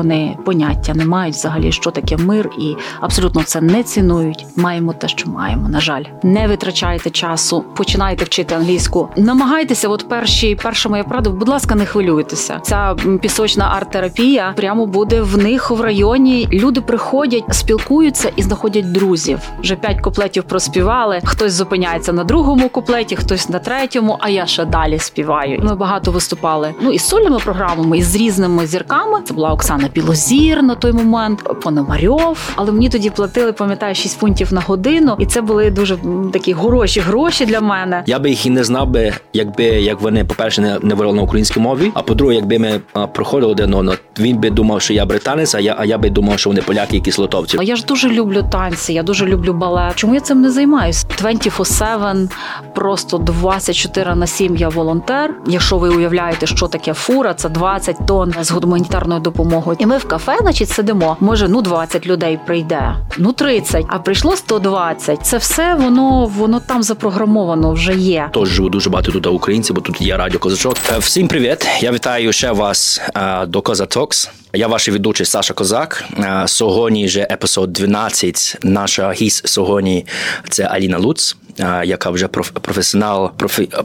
Вони поняття не мають взагалі, що таке мир, і абсолютно це не цінують. Маємо те, що маємо. На жаль, не витрачайте часу, починайте вчити англійську. Намагайтеся, от перші перша моя порада, будь ласка, не хвилюйтеся. Ця пісочна арт-терапія прямо буде в них в районі. Люди приходять, спілкуються і знаходять друзів. Вже п'ять куплетів проспівали. Хтось зупиняється на другому куплеті, хтось на третьому. А я ще далі співаю. Ми багато виступали. Ну і з сольними програмами, і з різними зірками. Це була Оксана Білозір на той момент, Пономарьов. Але мені тоді платили, пам'ятаю, 6 фунтів на годину, і це були дуже такі хороші гроші для мене. Я би їх і не знав би, якби як вони, по перше, не, не говорили на українській мові. А по-друге, якби ми а, проходили один одного, він би думав, що я британець, а я а я би думав, що вони поляки, якісь лотовці. Я ж дуже люблю танці, я дуже люблю балет. Чому я цим не займаюсь? 24-7, просто 24 на 7 я волонтер. Якщо ви уявляєте, що таке фура, це 20 тонн з гуманітарною допомогою. І ми в кафе, значить, сидимо. Може, ну 20 людей прийде, ну 30, а прийшло 120. Це все воно воно там запрограмовано вже є. Тож живу дуже багато тут українців, бо тут є радіо Козачок. Е, Всім привіт! Я вітаю ще вас е, до Коза Токс. Я ваш ведучий Саша Козак. Е, Сьогодні вже епізод 12. Наша гість сьогодні це Аліна Луц, яка вже проф- професіонал,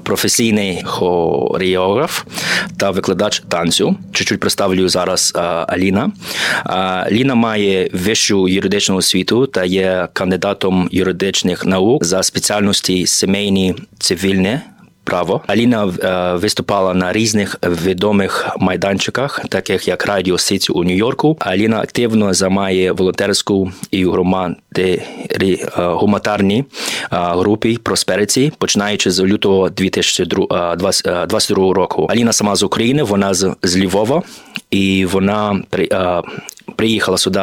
професійний хореограф та викладач танцю. Чуть-чуть представлю зараз Аліна. Ліна має вищу юридичну освіту та є кандидатом юридичних наук за спеціальності сімейні цивільне право. Аліна е, виступала на різних відомих майданчиках, таких як Радіо Сіті у Нью-Йорку. Аліна активно займає волонтерську і громади рі- е, гуманітарні е, групі Prosperity, починаючи з лютого 2022 року. Аліна сама з України, вона з, з Львова, і вона при. е, Приїхала сюди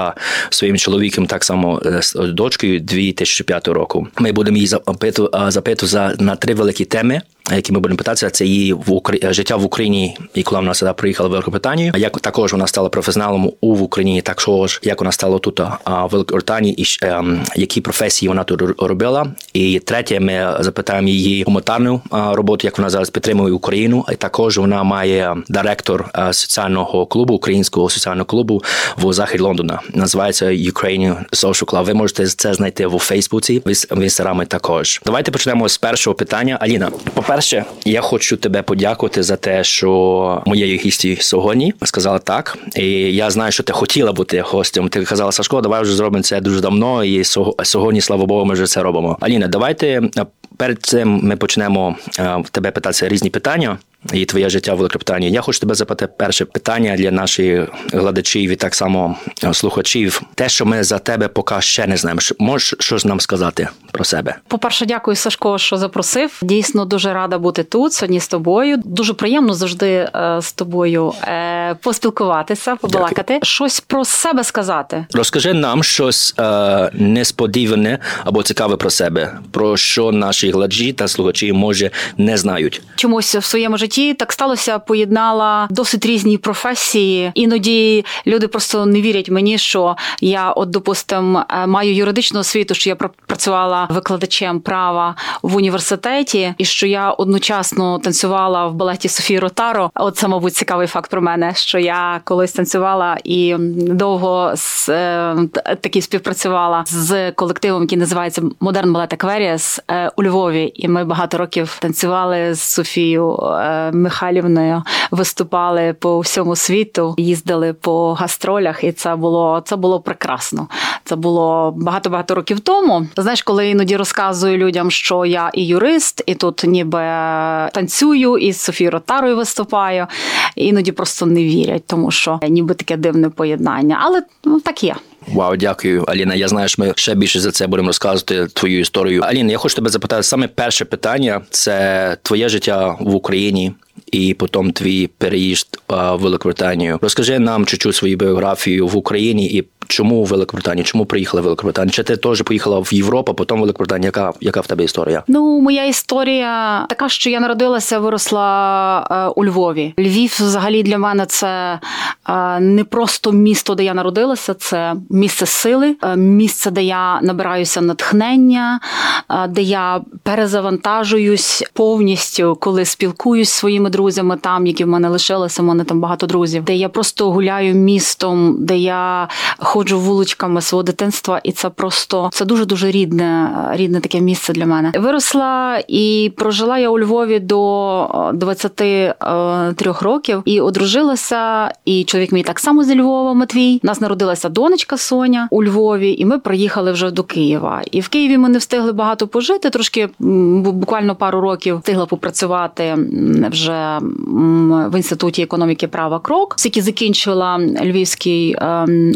своїм чоловіком, так само е, з дочкою 2005 року. Ми будемо її запиту, е, запиту за на три великі теми, які ми будемо питатися. Це її в Укра... життя в Україні, і коли вона сюди приїхала в Великобританію. Як також вона стала професіоналом у в Україні, також як вона стала тут в Великобританії, і ем, які професії вона тут робила. І третє, ми запитаємо її гуманітарну роботу, як вона зараз підтримує Україну. І також вона має директор а, соціального клубу, українського соціального клубу в захід Лондона. Називається Ukrainian Social Club. Ви можете це знайти в Фейсбуці, в інстаграмі також. Давайте почнемо з першого питання. Аліна, по-перше, я хочу тебе подякувати за те, що моєю гісті сьогодні сказала так. І я знаю, що ти хотіла бути гостем. Ти казала, Сашко, давай вже зробимо це дуже давно. І сього- сьогодні, слава Богу, ми вже це робимо. Аліна, давайте е, перед цим ми почнемо е, тебе питатися різні питання. І твоє життя в Великобританії. Я хочу тебе запитати перше питання для наших глядачів і так само е, слухачів. Те, що ми за тебе поки ще не знаємо. Можеш щось нам сказати про себе? По-перше, дякую, Сашко, що запросив. Дійсно дуже рада бути тут сьогодні з тобою. Дуже приємно завжди е, з тобою е, поспілкуватися, побалакати, щось про себе сказати. Розкажи нам щось е, несподіване або цікаве про себе, про що наші глядачі та слухачі може не знають. Чомусь в своєму житті так сталося, поєднала досить різні професії. Іноді люди просто не вірять мені, що я, от, допустим, е, маю юридичну освіту, що я пр- працювала викладачем права в університеті, і що я одночасно танцювала в балеті Софії Ротаро. От це, мабуть, цікавий факт про мене, що я колись танцювала і довго з е, т- співпрацювала з колективом, який називається Модерн Балет Акваріас е, у Львові. І ми багато років танцювали з Софією Михайлівною, виступали по всьому світу, їздили по гастролях, і це було це було прекрасно. Це було багато багато років тому. Знаєш, коли іноді розказую людям, що я і юрист, і тут ніби танцюю, і з Софією Ротарою виступаю. Іноді просто не вірять, тому що ніби таке дивне поєднання. Але ну так є. Вау, дякую, Аліна. Я знаю, що ми ще більше за це будемо розказувати твою історію. Аліна, я хочу тебе запитати саме перше питання: це твоє життя в Україні. І потім твій переїзд в Великобританію. Розкажи нам чуть-чуть свою біографію в Україні і Чому Великобританія? Чому приїхала в Великобританію? Чи ти теж поїхала в Європу, потім Великобританія? Яка яка в тебе історія? Ну, моя історія така, що я народилася, виросла е, у Львові. Львів, взагалі, для мене це е, не просто місто, де я народилася, це місце сили, е, місце, де я набираюся натхнення, де я перезавантажуюсь повністю, коли спілкуюсь зі своїми друзями, там які в мене лишилися. У мене там багато друзів, де я просто гуляю містом, де я ходжу вуличками свого дитинства, і це просто це дуже дуже рідне, рідне таке місце для мене. Виросла і прожила я у Львові до 23 років і одружилася. І чоловік мій так само зі Львова Матвій. У Нас народилася донечка Соня у Львові, і ми приїхали вже до Києва. І в Києві ми не встигли багато пожити. Трошки буквально пару років встигла попрацювати вже в інституті економіки права крок. Скільки закінчила Львівський ем,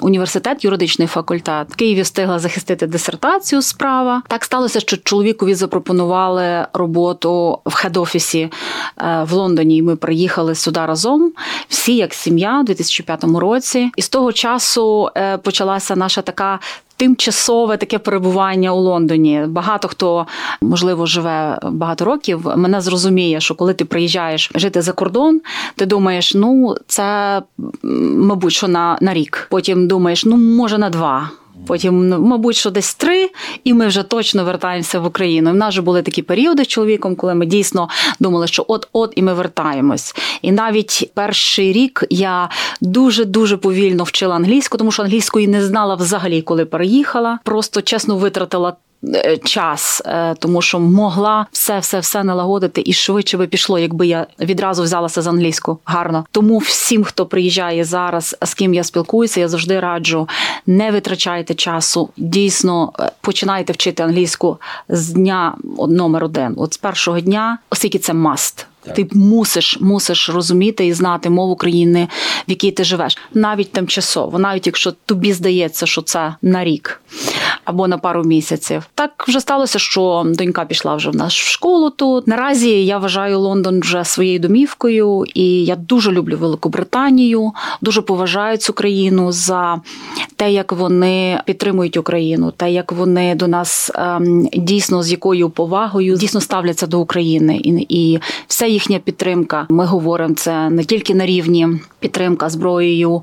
університет, юридичний факультет. В Києві встигла захистити дисертацію справа. Так сталося, що чоловікові запропонували роботу в хед-офісі е, в Лондоні. Ми приїхали сюди разом. Всі як сім'я у 2005 році. І з того часу е, почалася наша така тимчасове таке перебування у Лондоні. Багато хто можливо живе багато років. Мене зрозуміє, що коли ти приїжджаєш жити за кордон, ти думаєш, ну це мабуть, що на, на рік. Потім думаєш, ну може на два. Потім, ну, мабуть, що десь три, і ми вже точно вертаємося в Україну. І в нас вже були такі періоди з чоловіком, коли ми дійсно думали, що от-от і ми вертаємось. І навіть перший рік я дуже дуже повільно вчила англійську, тому що англійської не знала взагалі, коли переїхала. Просто чесно витратила час, е, тому що могла все, все, все налагодити і швидше би пішло, якби я відразу взялася з англійську. Гарно. Тому всім, хто приїжджає зараз, з ким я спілкуюся, я завжди раджу: не витрачайте часу. Дійсно, е, починайте вчити англійську з дня номер один. От з першого дня, оскільки це маст. Ти мусиш мусиш розуміти і знати мову країни, в якій ти живеш, навіть тимчасово, навіть якщо тобі здається, що це на рік або на пару місяців. Так вже сталося, що донька пішла вже в нас в школу тут. Наразі я вважаю Лондон вже своєю домівкою, і я дуже люблю Велику Британію, дуже поважаю цю країну за те, як вони підтримують Україну, те, як вони до нас ем, дійсно з якою повагою дійсно ставляться до України, і, і вся їхня підтримка. Ми говоримо це не тільки на рівні підтримка зброєю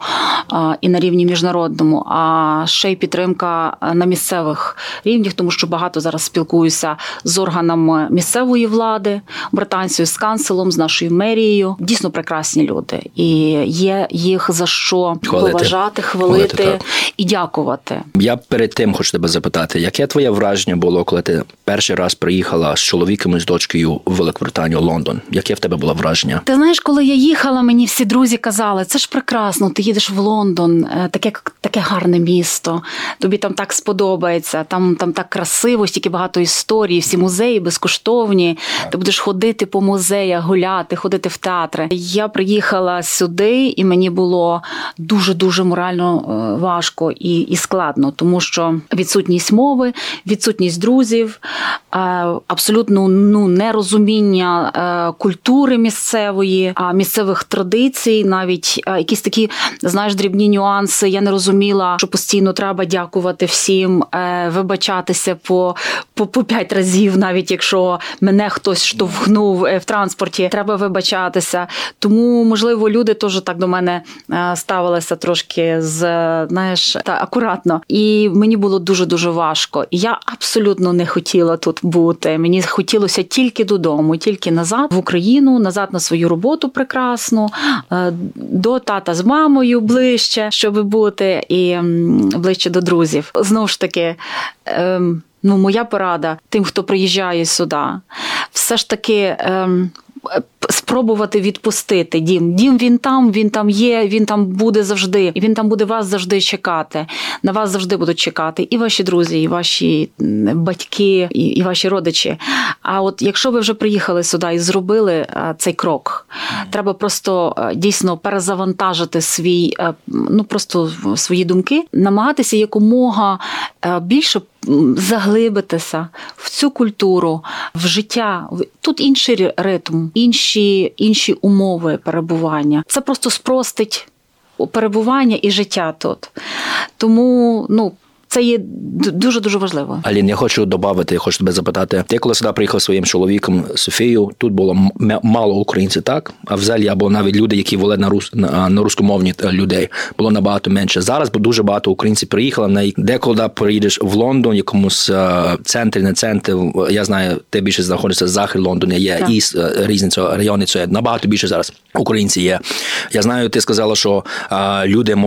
а, і на рівні міжнародному, а ще й підтримка на місцевих рівнях, тому що багато зараз спілкуюся з органами місцевої влади, британців, з канцелом, з нашою мерією. Дійсно прекрасні люди, і є їх за що хвалити. поважати, хвалити, хвалити і дякувати. Я перед тим хочу тебе запитати, яке твоє враження було, коли ти перший раз приїхала з чоловіком і з дочкою в Великобританію, Лондон? Яке в тебе було враження? Ти знаєш, коли я їхала, мені всі друзі казали, це ж прекрасно. Ти їдеш в Лондон, е, таке таке гарне місто. Тобі там так сподобається. Там там так красиво, стільки багато історій, всі музеї безкоштовні. Ти будеш ходити по музеях, гуляти, ходити в театри. Я приїхала сюди, і мені було дуже дуже морально е, важко і, і складно, тому що відсутність мови, відсутність друзів, е, абсолютно ну нерозуміння культури місцевої, місцевих традицій, навіть якісь такі знаєш дрібні нюанси. Я не розуміла, що постійно треба дякувати всім, е, вибачатися по по, по п'ять разів, навіть якщо мене хтось штовхнув е, в транспорті, треба вибачатися. Тому, можливо, люди теж так до мене е, ставилися трошки з знаєш та акуратно. І мені було дуже дуже важко. Я абсолютно не хотіла тут бути. Мені хотілося тільки додому, тільки назад в Україну, назад на свою роботу прекрасну, до тата з мамою ближче, щоб бути, і ближче до друзів. Знову ж таки. Ем, ну, моя порада тим, хто приїжджає сюди, все ж таки ем, спробувати відпустити дім. Дім він там, він там є, він там буде завжди, і він там буде вас завжди чекати. На вас завжди будуть чекати і ваші друзі, і ваші батьки, і, і ваші родичі. А от якщо ви вже приїхали сюди і зробили е, цей крок, треба просто е, дійсно перезавантажити свій, е, ну просто свої думки, намагатися якомога більше заглибитися в цю культуру, в життя. Тут інший ритм, інші, інші умови перебування. Це просто спростить перебування і життя тут. Тому ну. Це є дуже дуже важливо. Алін, я хочу додати, я хочу тебе запитати. Ти коли сюди приїхав своїм чоловіком Софією, тут було мало українців, так? А взагалі або навіть люди, які воле на рус на, на рускомовні е, людей, було набагато менше. Зараз бо дуже багато українців приїхало. На деколи приїдеш в Лондон, якомусь е, центрі, не центр. Я знаю, ти більше знаходишся захід Лондона. Є так. і е, різні райони. Це набагато більше зараз. Українці є. Я знаю, ти сказала, що люди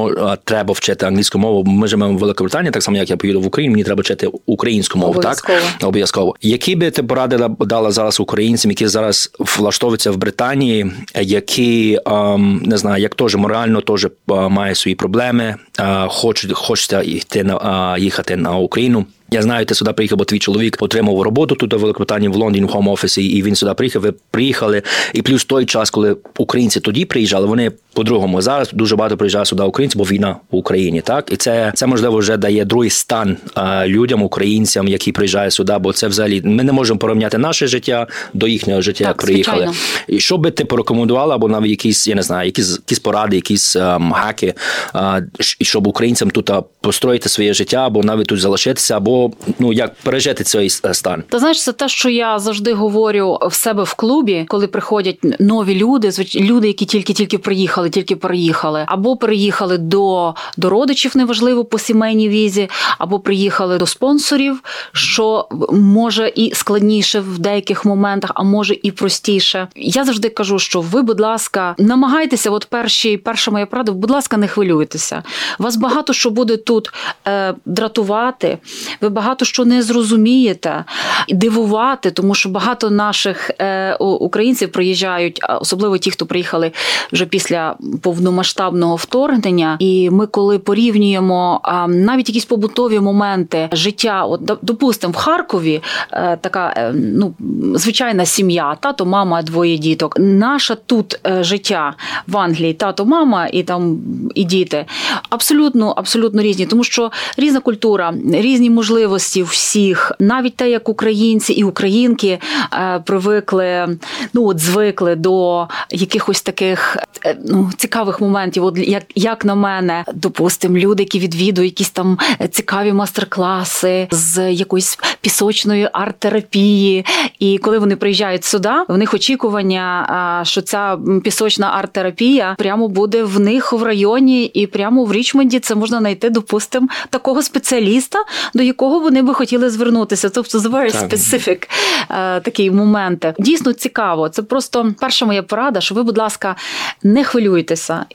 треба вчити англійську мову. Ми живемо в Великобританії, так само як я поїду в Україну, мені треба вчити українську мову. Обов'язково. Так обов'язково. Які би ти порадила дала зараз українцям, які зараз влаштовуються в Британії, які ем, не знаю, як теж морально теж е, мають свої проблеми, е, хочуть хочеться йти на е, їхати на Україну. Я знаю, ти сюди приїхав, бо твій чоловік отримав роботу тут у Великобританії в Лондоні в хом офісі, і він сюди приїхав. Ви приїхали. І плюс той час, коли українці тоді приїжджали, вони по-другому. Зараз дуже багато приїжджає сюди українців, бо війна в Україні. Так і це це можливо вже дає другий стан а, людям, українцям, які приїжджають сюди. Бо це взагалі ми не можемо порівняти наше життя до їхнього життя. Так, приїхали. Звичайно. І що би ти порекомендувала, або навіть якісь, я не знаю, якісь якісь поради, якісь ем, хаки, а, щоб українцям тут построїти своє життя, або навіть тут залишитися, або ну як пережити цей стан? Та знаєш, це те, що я завжди говорю в себе в клубі, коли приходять нові люди, люди, які тільки-тільки приїхали, тільки переїхали, або приїхали до, до родичів, неважливо по сімейній візі, або приїхали до спонсорів, що може і складніше в деяких моментах, а може і простіше. Я завжди кажу, що ви, будь ласка, намагайтеся, от перші, перша моя порада, будь ласка, не хвилюйтеся. Вас багато що буде тут е, дратувати. Ви багато що не зрозумієте, дивувати, тому що багато наших е, українців приїжджають, особливо ті, хто приїхали вже після повномасштабного вторгнення. І ми, коли порівнюємо навіть якісь побутові моменти життя, от допустимо, в Харкові е, така е, ну звичайна сім'я, тато, мама, двоє діток. Наше тут життя в Англії, тато, мама і там і діти абсолютно абсолютно різні, тому що різна культура, різні можливості всіх, навіть те, як українці і українки е, привикли, ну от звикли до якихось таких е, ну цікавих моментів. От як як на мене, допустимо, люди, які відвідують якісь там цікаві мастер-класи з якоїсь пісочної арт-терапії. І коли вони приїжджають сюди, в них очікування, що ця пісочна арт-терапія прямо буде в них в районі, і прямо в Річмонді це можна знайти, допустимо, такого спеціаліста, до якого вони би хотіли звернутися. Тобто з very specific е, такі моменти. Дійсно цікаво. Це просто перша моя порада, що ви, будь ласка, не хвилюйтеся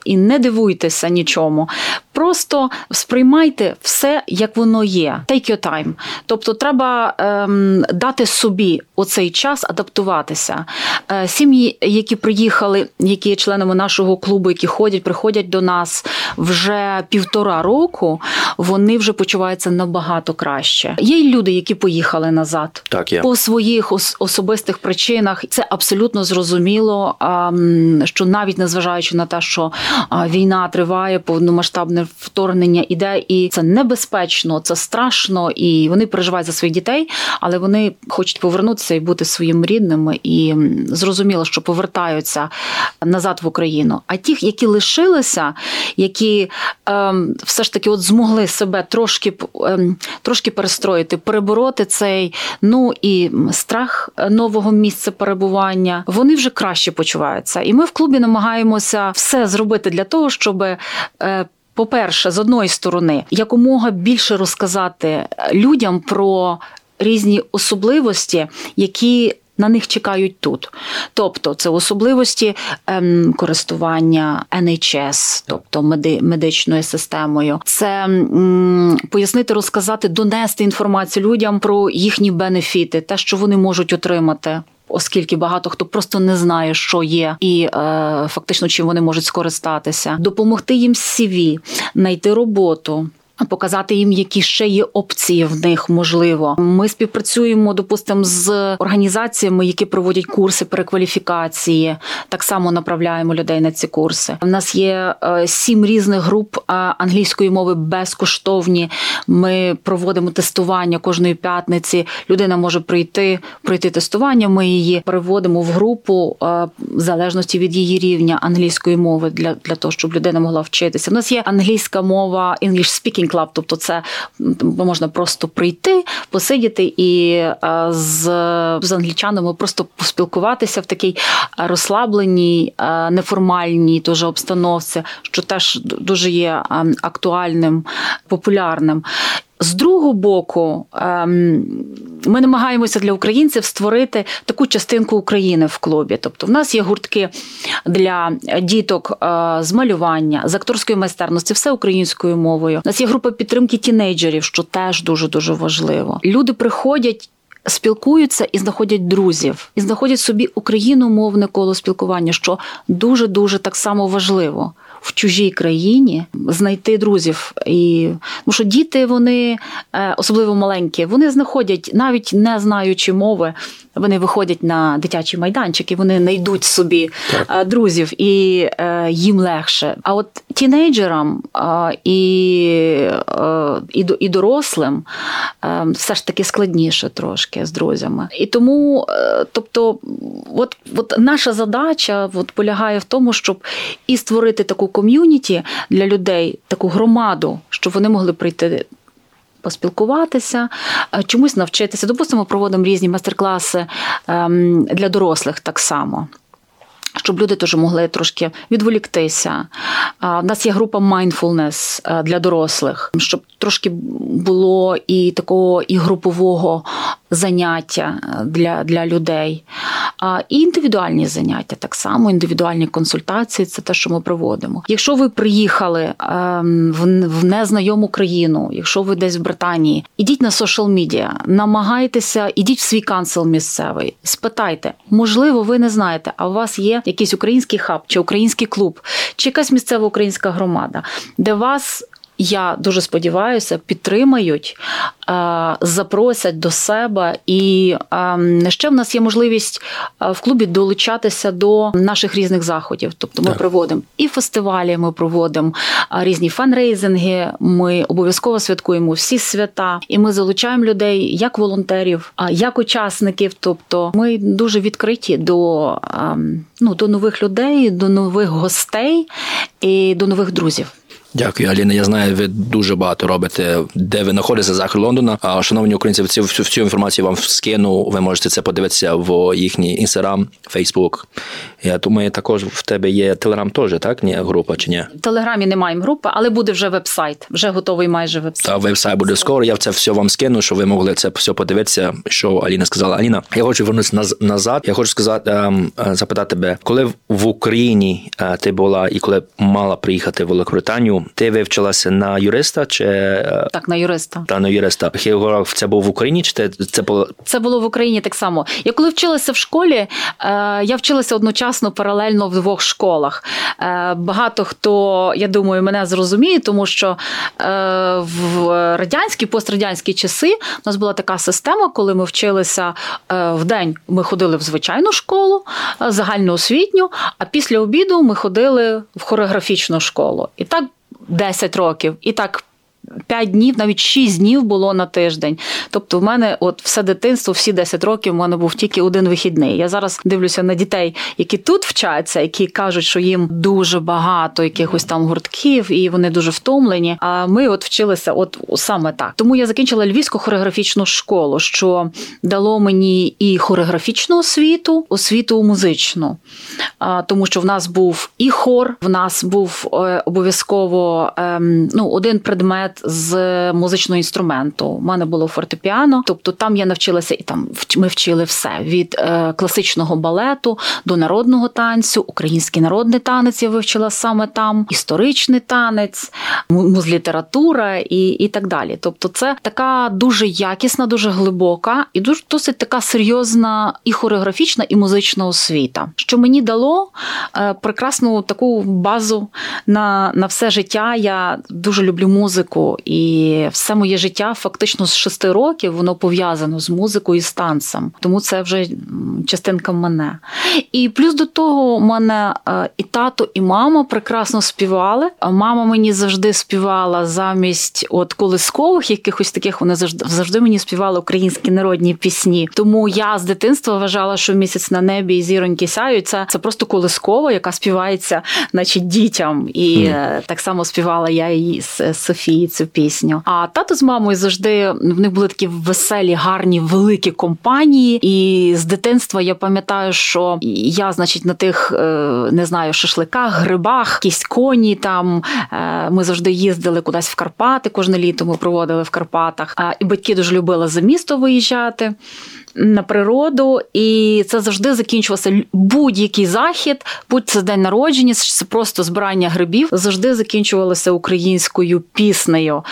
і не дивуйтеся нічому. Просто сприймайте все, як воно є. Take your time. Тобто, треба ем, дати собі оцей час адаптуватися. Е, Сім'ї, які приїхали, які є членами нашого клубу, які ходять, приходять до нас вже півтора року, вони вже почуваються набагато краще. Є й люди, які поїхали назад так, є. по своїх ос- особистих причинах. Це абсолютно зрозуміло, ем, що навіть незважаючи на те, що війна триває повномасштабне вторгнення іде, і це небезпечно, це страшно, і вони переживають за своїх дітей, але вони хочуть повернутися і бути своїм рідними, і зрозуміло, що повертаються назад в Україну. А ті, які лишилися, які ем, все ж таки от змогли себе трошки ем, трошки перестроїти, перебороти цей ну і страх нового місця перебування, вони вже краще почуваються. І ми в клубі намагаємося все зробити для того, щоб. Е, по-перше, з одної сторони, якомога більше розказати людям про різні особливості, які на них чекають тут. Тобто це особливості ем, користування NHS, тобто меди, медичною системою, це ем, пояснити, розказати, донести інформацію людям про їхні бенефіти, те, що вони можуть отримати оскільки багато хто просто не знає, що є, і е, фактично чим вони можуть скористатися, допомогти їм з CV, знайти роботу. Показати їм, які ще є опції в них можливо. Ми співпрацюємо, допустимо, з організаціями, які проводять курси перекваліфікації. Так само направляємо людей на ці курси. У нас є е, сім різних груп е, англійської мови безкоштовні. Ми проводимо тестування кожної п'ятниці. Людина може прийти, пройти тестування. Ми її переводимо в групу е, в залежності від її рівня англійської мови для, для того, щоб людина могла вчитися. У нас є англійська мова, English Speaking Club, тобто це можна просто прийти, посидіти і з, з англічанами просто поспілкуватися в такій розслабленій, неформальній дуже обстановці, що теж дуже є актуальним, популярним. З другого боку, ем, ми намагаємося для українців створити таку частинку України в клубі. Тобто, в нас є гуртки для діток е, з малювання, з акторської майстерності, все українською мовою. У нас є група підтримки тінейджерів, що теж дуже дуже важливо. Люди приходять. Спілкуються і знаходять друзів, і знаходять собі україномовне коло спілкування, що дуже дуже так само важливо в чужій країні знайти друзів. І тому що діти, вони е, особливо маленькі, вони знаходять, навіть не знаючи мови, вони виходять на дитячий майданчик і вони знайдуть собі так. Е, друзів, і е, їм легше. А от тінейджерам і і, і дорослим все ж таки складніше трошки з друзями. І тому, тобто, от, от наша задача от, полягає в тому, щоб і створити таку ком'юніті для людей, таку громаду, щоб вони могли прийти. Поспілкуватися, е, чомусь навчитися. Допустимо, проводимо різні майстер-класи ем, для дорослих так само. Щоб люди теж могли трошки відволіктися. У нас є група mindfulness е, для дорослих, щоб трошки було і такого і групового заняття е, для для людей. І індивідуальні заняття так само, індивідуальні консультації це те, що ми проводимо. Якщо ви приїхали ем, в незнайому країну, якщо ви десь в Британії, ідіть на social медіа, намагайтеся, ідіть в свій канцел місцевий, спитайте, можливо, ви не знаєте, а у вас є якийсь український хаб чи український клуб, чи якась місцева українська громада, де вас я дуже сподіваюся, підтримають, е, запросять до себе. І ем, ще в нас є можливість е, в клубі долучатися до наших різних заходів. Тобто, ми так. проводимо і фестивалі, ми проводимо е, різні фанрейзинги. Ми обов'язково святкуємо всі свята, і ми залучаємо людей як волонтерів, як учасників. Тобто, ми дуже відкриті до, ем, ну, до нових людей, до нових гостей і до нових друзів. Дякую, Аліна. Я знаю, ви дуже багато робите, де ви знаходитеся захід Лондона. А шановні українці, цю всю, всю інформацію вам скину. Ви можете це подивитися в їхній інстаграм, Фейсбук. Я думаю, також в тебе є телеграм, теж так? Ні, група чи ні? В телеграмі не маємо групи, але буде вже веб-сайт. Вже готовий майже веб-сайт. Веб-сайт буде скоро. Я це все вам скину, щоб ви могли це все подивитися. Що Аліна сказала. Аліна, я хочу вернутися назад. Я хочу сказати, ем, е, запитати тебе, коли в Україні е, ти була і коли мала приїхати в Великобританію. Ти вивчилася на юриста чи е, так на юриста? Та на юриста. Географ це був в Україні? Чи це було це було в Україні так само? Я коли вчилася в школі, е, я вчилася одночасно паралельно в двох школах. Е, багато хто, я думаю, мене зрозуміє, тому що в радянські пострадянські часи у нас була така система, коли ми вчилися в день. Ми ходили в звичайну школу, загальноосвітню, а після обіду ми ходили в хореографічну школу. І так 10 років. І так 5 днів, навіть 6 днів було на тиждень. Тобто, в мене от все дитинство, всі 10 років, в мене був тільки один вихідний. Я зараз дивлюся на дітей, які тут вчаться, які кажуть, що їм дуже багато якихось там гуртків, і вони дуже втомлені. А ми от вчилися, от саме так. Тому я закінчила львівську хореографічну школу, що дало мені і хореографічну освіту, освіту музичну, тому що в нас був і хор, в нас був е, обов'язково ем, ну, один предмет з музичного інструменту. У мене було фортепіано, тобто там я навчилася і там ми вчили все від е, класичного балету до народного танцю, український народний танець я вивчила саме там, історичний танець, музлітература і і так далі. Тобто, це така дуже якісна, дуже глибока і дуже досить така серйозна і хореографічна, і музична освіта, що мені дало е, прекрасну таку базу на, на все життя. Я дуже люблю музику музику, і все моє життя фактично з шести років воно пов'язано з музикою і з танцем. Тому це вже частинка мене. І плюс до того, у мене е, і тато, і мама прекрасно співали. Мама мені завжди співала замість от колискових якихось таких. Вони завжди завжди мені співали українські народні пісні. Тому я з дитинства вважала, що місяць на небі і зіроньки сяють. Це, це просто колискова, яка співається, значить, дітям. І mm. так само співала я її з Софії цю пісню. А тато з мамою завжди в них були такі веселі, гарні, великі компанії. І з дитинства я пам'ятаю, що я, значить, на тих е, не знаю, шашликах, грибах, якісь коні там. Е, ми завжди їздили кудись в Карпати. Кожне літо ми проводили в Карпатах. І батьки дуже любили за місто виїжджати на природу, і це завжди закінчувався будь-який захід, будь це день народження, це просто збирання грибів, завжди закінчувалося українською піснею.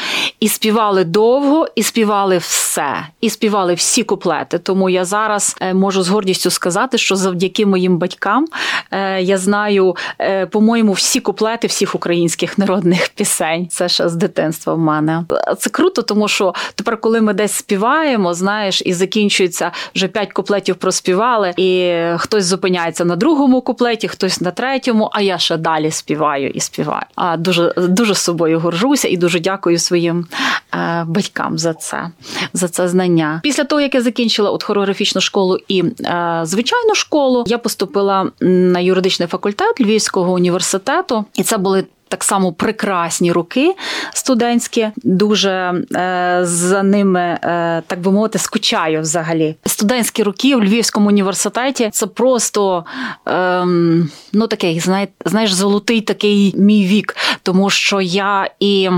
І співали довго, і співали все, і співали всі куплети. Тому я зараз е, можу з гордістю сказати, що завдяки моїм батькам е, я знаю, е, по-моєму, всі куплети всіх українських народних пісень. Це ще з дитинства в мене. Це круто, тому що тепер, коли ми десь співаємо, знаєш, і закінчується вже п'ять куплетів проспівали, і хтось зупиняється на другому куплеті, хтось на третьому. А я ще далі співаю і співаю. А дуже дуже собою горжуся і дуже дякую своїм е, батькам за це, за це знання. Після того, як я закінчила от хореографічну школу і е, звичайну школу, я поступила на юридичний факультет Львівського університету, і це були так само прекрасні роки студентські. Дуже е, за ними, е, так би мовити, скучаю взагалі. Студентські роки в Львівському університеті це просто е, ну такий, знаєш, золотий такий мій вік, тому що я і.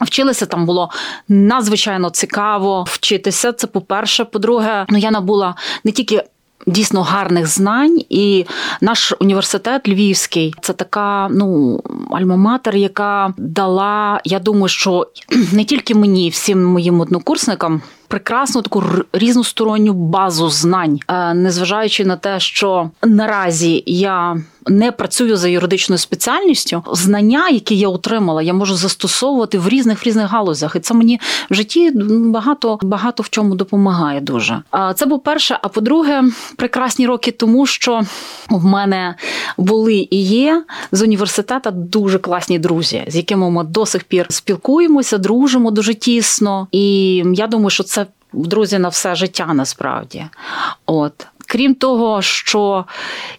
Вчилися там було надзвичайно цікаво вчитися. Це по перше. По-друге, ну я набула не тільки дійсно гарних знань. І наш університет Львівський це така ну альма-матер, яка дала, я думаю, що не тільки мені, всім моїм однокурсникам. Прекрасну таку різносторонню базу знань, е, незважаючи на те, що наразі я не працюю за юридичною спеціальністю, знання, які я отримала, я можу застосовувати в різних різних галузях, і це мені в житті багато багато в чому допомагає. Дуже це був перше. А по-друге, прекрасні роки, тому що в мене були і є з університету дуже класні друзі, з якими ми до сих пір спілкуємося, дружимо дуже тісно. І я думаю, що це друзі на все життя насправді. От Крім того, що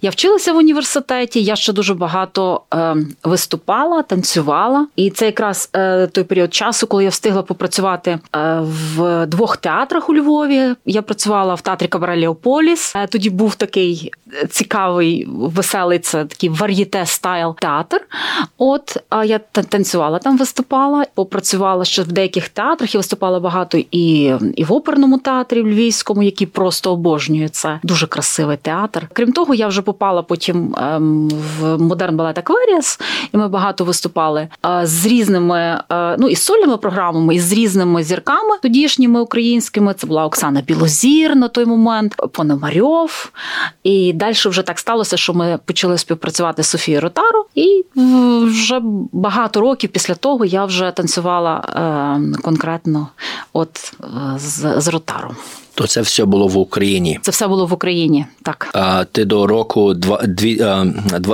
я вчилася в університеті, я ще дуже багато е, виступала, танцювала. І це якраз е, той період часу, коли я встигла попрацювати е, в двох театрах у Львові. Я працювала в театрі Кабаре Леополіс. Е, тоді був такий цікавий, веселий це такий вар'єте style театр. От а я танцювала там, виступала, попрацювала ще в деяких театрах. Я виступала багато і, і в оперному театрі в Львівському, який просто обожнює це дуже красивий театр. Крім того, я вже попала потім ем, в модерн балет Акваріас, і ми багато виступали е, з різними, е, ну і сольними програмами, і з різними зірками тодішніми українськими. Це була Оксана Білозір на той момент, Пономарьов. І далі вже так сталося, що ми почали співпрацювати з Софією Ротару, і вже багато років після того я вже танцювала е, конкретно от з, з Ротаром. То це все було в Україні. Це все було в Україні, так. А ти до року два, дві,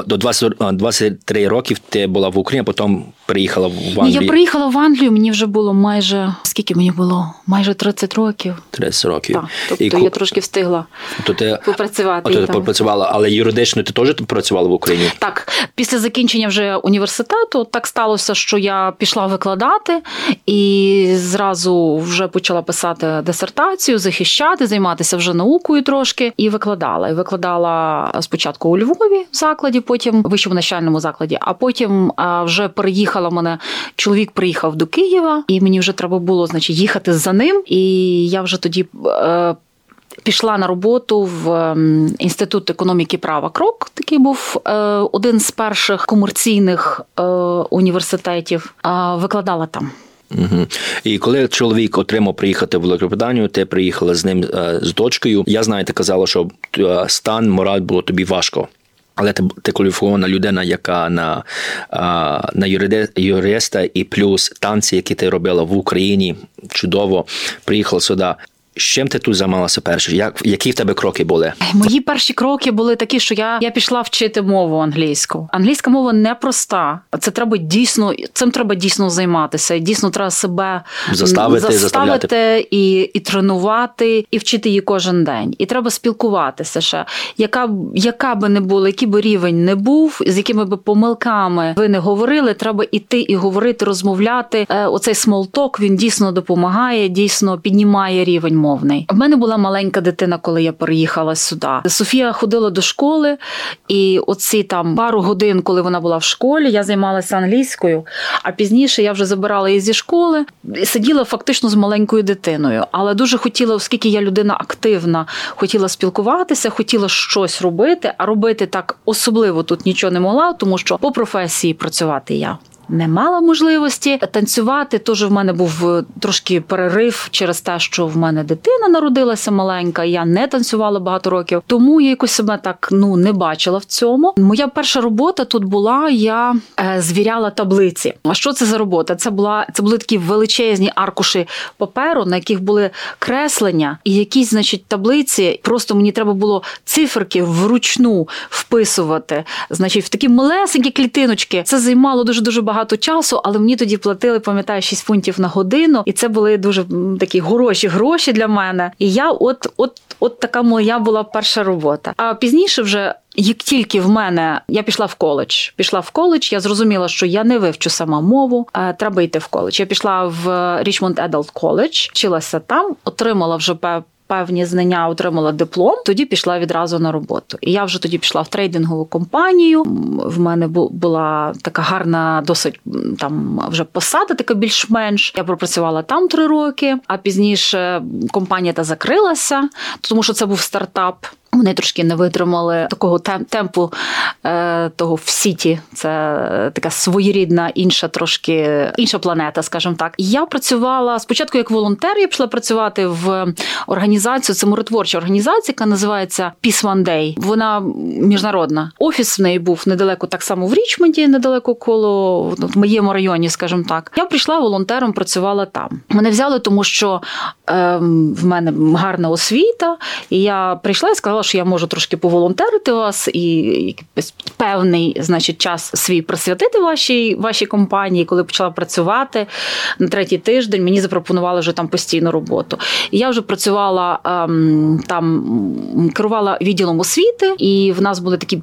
до 20, 23 років ти була в Україні, а потім приїхала в Англію? Ну, я приїхала в Англію, мені вже було майже скільки мені було? Майже 30 років. 30 років. Так, Тобто І, я трошки встигла то ти, попрацювати. А, ти попрацювала, але юридично ти теж працювала в Україні? Так, після закінчення вже університету так сталося, що я пішла викладати і зразу вже почала писати дисертацію, захищати, займатися вже наукою трошки і викладала. І викладала спочатку у Львові в закладі, потім в вищому навчальному закладі, а потім вже переїхала приїхала мене. Чоловік приїхав до Києва, і мені вже треба було, значить, їхати за ним. І я вже тоді. Е, Пішла на роботу в ем, інститут економіки права крок. Такий був е, один з перших комерційних е, університетів. Викладала там. Угу. І коли чоловік отримав приїхати в Великобританію, ти приїхала з ним з дочкою. Я знаю, ти казала, що стан мораль було тобі важко. Але ти, ти людина, яка на на юриста і плюс танці, які ти робила в Україні, чудово приїхала сюди. З чим ти тут займалася перше? Як які в тебе кроки були? Мої перші кроки були такі, що я я пішла вчити мову англійську. Англійська мова непроста. Це треба дійсно цим треба дійсно займатися. Дійсно, треба себе заставити, заставити і і тренувати, і вчити її кожен день. І треба спілкуватися ще. Яка яка би не була, який би рівень не був, з якими би помилками ви не говорили, треба іти і говорити, розмовляти. Е, оцей small talk він дійсно допомагає, дійсно піднімає рівень мовний. В мене була маленька дитина, коли я переїхала сюди. Софія ходила до школи, і оці там пару годин, коли вона була в школі, я займалася англійською. А пізніше я вже забирала її зі школи і сиділа фактично з маленькою дитиною. Але дуже хотіла, оскільки я людина активна, хотіла спілкуватися, хотіла щось робити, а робити так особливо тут нічого не могла, тому що по професії працювати я не мала можливості танцювати. Тож в мене був е, трошки перерив через те, що в мене дитина народилася маленька. Я не танцювала багато років, тому я якось себе так ну не бачила в цьому. Моя перша робота тут була. Я е, звіряла таблиці. А що це за робота? Це була це були такі величезні аркуші паперу, на яких були креслення, і якісь, значить, таблиці. Просто мені треба було циферки вручну вписувати. Значить, в такі малесенькі клітиночки. Це займало дуже дуже багато багато часу, але мені тоді платили, пам'ятаю, 6 фунтів на годину, і це були дуже такі хороші гроші для мене. І я, от, от, от така моя була перша робота. А пізніше вже. Як тільки в мене я пішла в коледж, пішла в коледж, я зрозуміла, що я не вивчу сама мову, треба йти в коледж. Я пішла в Richmond Adult College, вчилася там, отримала вже певні знання, отримала диплом, тоді пішла відразу на роботу. І я вже тоді пішла в трейдингову компанію. В мене була така гарна, досить там вже посада, така більш-менш. Я пропрацювала там три роки, а пізніше компанія та закрилася, тому що це був стартап. Вони трошки не витримали такого темпу е, того в сіті. Це така своєрідна інша, трошки інша планета, скажімо так. Я працювала спочатку як волонтер. Я пішла працювати в організацію. Це миротворча організація, яка називається Peace One Day. Вона міжнародна. Офіс в неї був недалеко, так само в Річмонді, недалеко коло в моєму районі, скажімо так. Я прийшла волонтером, працювала там. Мене взяли, тому що е, в мене гарна освіта, і я прийшла і сказала що я можу трошки поволонтерити вас і певний значить, час свій присвятити вашій вашій компанії. Коли почала працювати на третій тиждень, мені запропонували вже там постійну роботу. І я вже працювала ем, там, керувала відділом освіти, і в нас були такі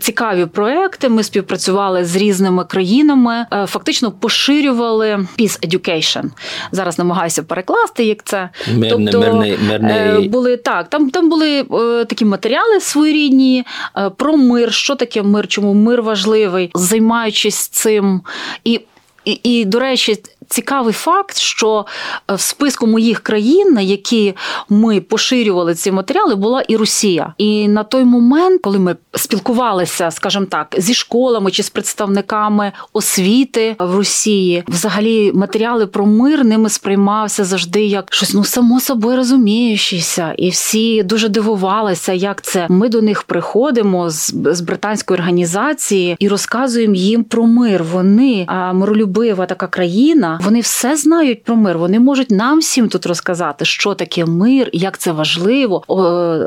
цікаві проекти. Ми співпрацювали з різними країнами, е, фактично поширювали Peace Education. Зараз намагаюся перекласти, як це Мирне, тобто мирний, мирний... Е, були так. Там там були е, такі матеріали своєрідні е, про мир, що таке мир, чому мир важливий, займаючись цим. І, і, і до речі, цікавий факт, що е, в списку моїх країн, на які ми поширювали ці матеріали, була і Росія. І на той момент, коли ми спілкувалися, скажімо так, зі школами чи з представниками освіти в Росії, взагалі матеріали про мир ними сприймався завжди як щось ну само собою розуміючися, і всі дуже дивувалися, як це ми до них приходимо з, з британської організації і розказуємо їм про мир. Вони миролюбива така країна. Вони все знають про мир. Вони можуть нам всім тут розказати, що таке мир, як це важливо,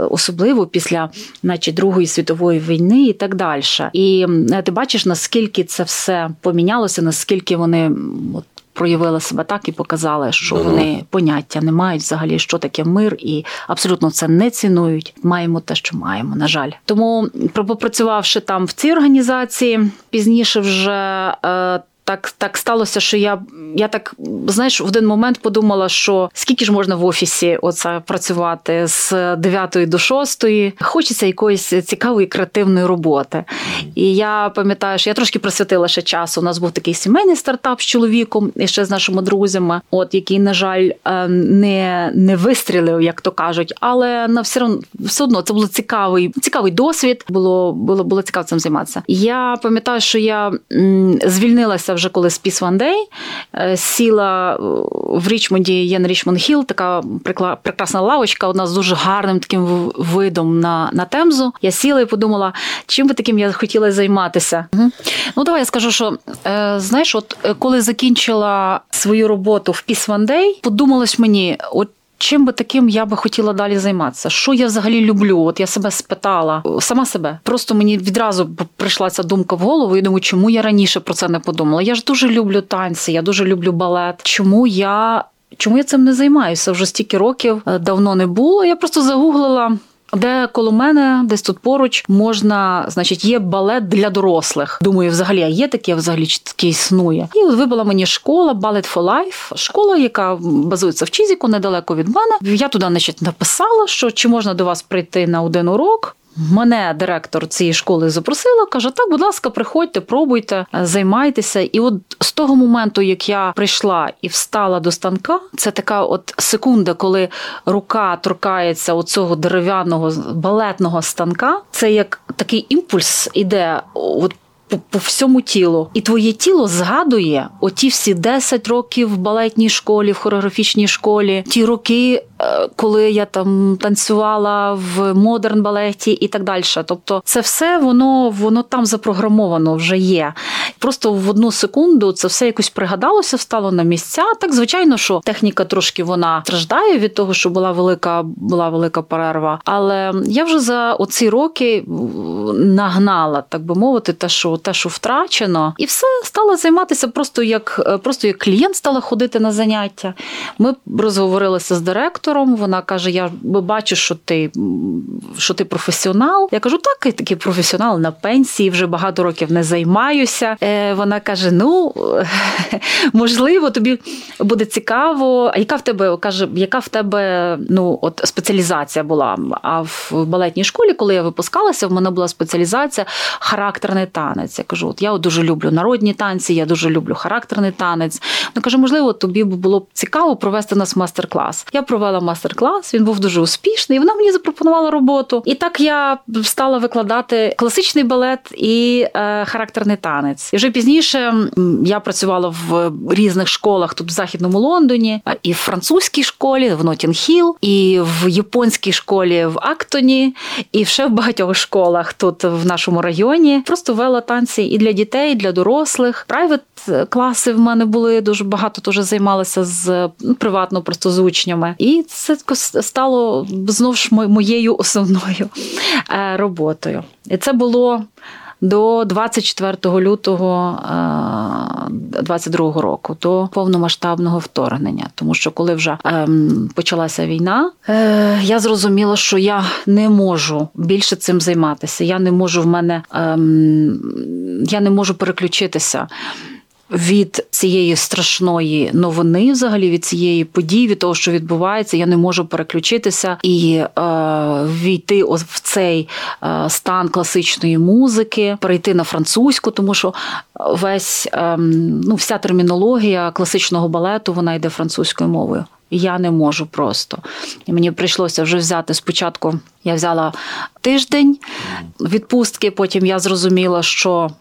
особливо після, значить, Другої світової війни і так далі. І ти бачиш, наскільки це все помінялося, наскільки вони от. Проявили себе так і показали, що вони поняття не мають взагалі, що таке мир, і абсолютно це не цінують. Маємо те, що маємо. На жаль, тому попрацювавши там в цій організації, пізніше вже е, так так сталося, що я я так знаєш, в один момент подумала, що скільки ж можна в офісі оце працювати з 9 до 6, хочеться якоїсь цікавої креативної роботи. І я пам'ятаю, що я трошки присвятила ще часу. У нас був такий сімейний стартап з чоловіком і ще з нашими друзями, от який, на жаль, е, не не вистрілив, як то кажуть, але на все одно все одно це було цікавий, цікавий досвід. Було було було цікаво цим займатися. Я пам'ятаю, що я м, звільнилася це вже коли Peace One Day, е, сіла в Річмонді, є на Річмонд Хіл, така прекрасна лавочка, одна з дуже гарним таким видом на на Темзу. Я сіла і подумала, чим би таким я хотіла займатися. Угу. Ну, давай я скажу, що е, знаєш, от коли закінчила свою роботу в One Day, подумалось мені, от чим би таким я би хотіла далі займатися? Що я взагалі люблю? От я себе спитала сама себе. Просто мені відразу прийшла ця думка в голову. і думаю, чому я раніше про це не подумала? Я ж дуже люблю танці, я дуже люблю балет. Чому я? Чому я цим не займаюся? Вже стільки років е, давно не було. Я просто загуглила де коло мене, десь тут поруч, можна, значить, є балет для дорослих. Думаю, взагалі, а є таке, взагалі таке існує. І от вибила мені школа Ballet for Life, школа, яка базується в Чізіку, недалеко від мене. Я туди значить, написала, що чи можна до вас прийти на один урок. Мене директор цієї школи запросила, каже: так, будь ласка, приходьте, пробуйте, займайтеся. І от з того моменту, як я прийшла і встала до станка, це така от секунда, коли рука торкається оцього дерев'яного балетного станка. Це як такий імпульс іде. От по, по всьому тілу, і твоє тіло згадує оті всі 10 років в балетній школі, в хореографічній школі, ті роки, е, коли я там танцювала в модерн балеті і так далі. Тобто, це все воно воно там запрограмовано вже є. Просто в одну секунду це все якось пригадалося, встало на місця. Так, звичайно, що техніка трошки вона страждає від того, що була велика, була велика перерва. Але я вже за оці роки нагнала, так би мовити, те, що те, що втрачено, і все стала займатися просто як е, просто як клієнт стала ходити на заняття. Ми розговорилися з директором. Вона каже: Я бачу, що ти що ти професіонал. Я кажу, так, я такий професіонал на пенсії, вже багато років не займаюся. Е, вона каже: Ну можливо, тобі буде цікаво. А яка в тебе каже, яка в тебе ну от спеціалізація була? А в балетній школі, коли я випускалася, в мене була спеціалізація характерний танець. Я кажу, от я дуже люблю народні танці, я дуже люблю характерний танець. Вона каже, можливо, тобі було б цікаво провести нас мастер-клас. Я провела мастер-клас, він був дуже успішний. і Вона мені запропонувала роботу. І так я стала викладати класичний балет і е, характерний танець. І вже пізніше я працювала в різних школах тут в західному Лондоні, і в французькій школі, в Нотінг-Хілл, і в японській школі в Актоні, і ще в багатьох школах тут в нашому районі. Просто вела танці і для дітей, і для дорослих. Private класи в мене були дуже багато теж займалися з ну, приватно, просто з учнями. І це стало знову ж моєю основною е, роботою. І це було до 24 лютого 22 року, до повномасштабного вторгнення. Тому що коли вже ем, почалася війна, е, я зрозуміла, що я не можу більше цим займатися. Я не можу в мене ем, я не можу переключитися від цієї страшної новини, взагалі від цієї події, від того, що відбувається, я не можу переключитися і е, війти в цей е, стан класичної музики, перейти на французьку, тому що весь е, ну, вся термінологія класичного балету вона йде французькою мовою. Я не можу просто. І мені прийшлося вже взяти спочатку. Я взяла тиждень відпустки. Потім я зрозуміла, що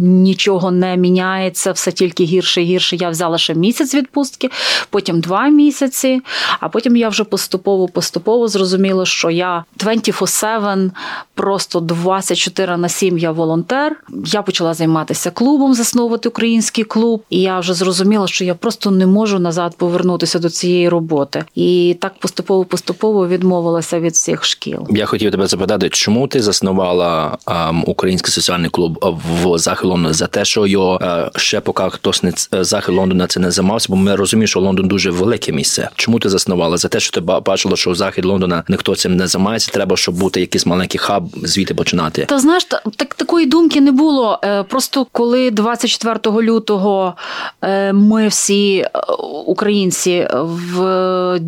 Нічого не міняється, все тільки гірше і гірше. Я взяла ще місяць відпустки, потім два місяці, а потім я вже поступово-поступово зрозуміла, що я 24-7, просто 24 на 7 я волонтер. Я почала займатися клубом, засновувати український клуб, і я вже зрозуміла, що я просто не можу назад повернутися до цієї роботи. І так поступово-поступово відмовилася від всіх шкіл. Я хотів тебе запитати, чому ти заснувала um, український соціальний клуб в захід Лондона за те, що його е, ще поки хтось не е, захід Лондона це не займався, бо ми розуміємо, що Лондон дуже велике місце. Чому ти заснувала? За те, що ти бачила, що захід Лондона ніхто цим не займається, треба, щоб бути якийсь маленький хаб, звідти починати. Та знаєш, так такої думки не було. Е, просто коли 24 лютого ми всі українці в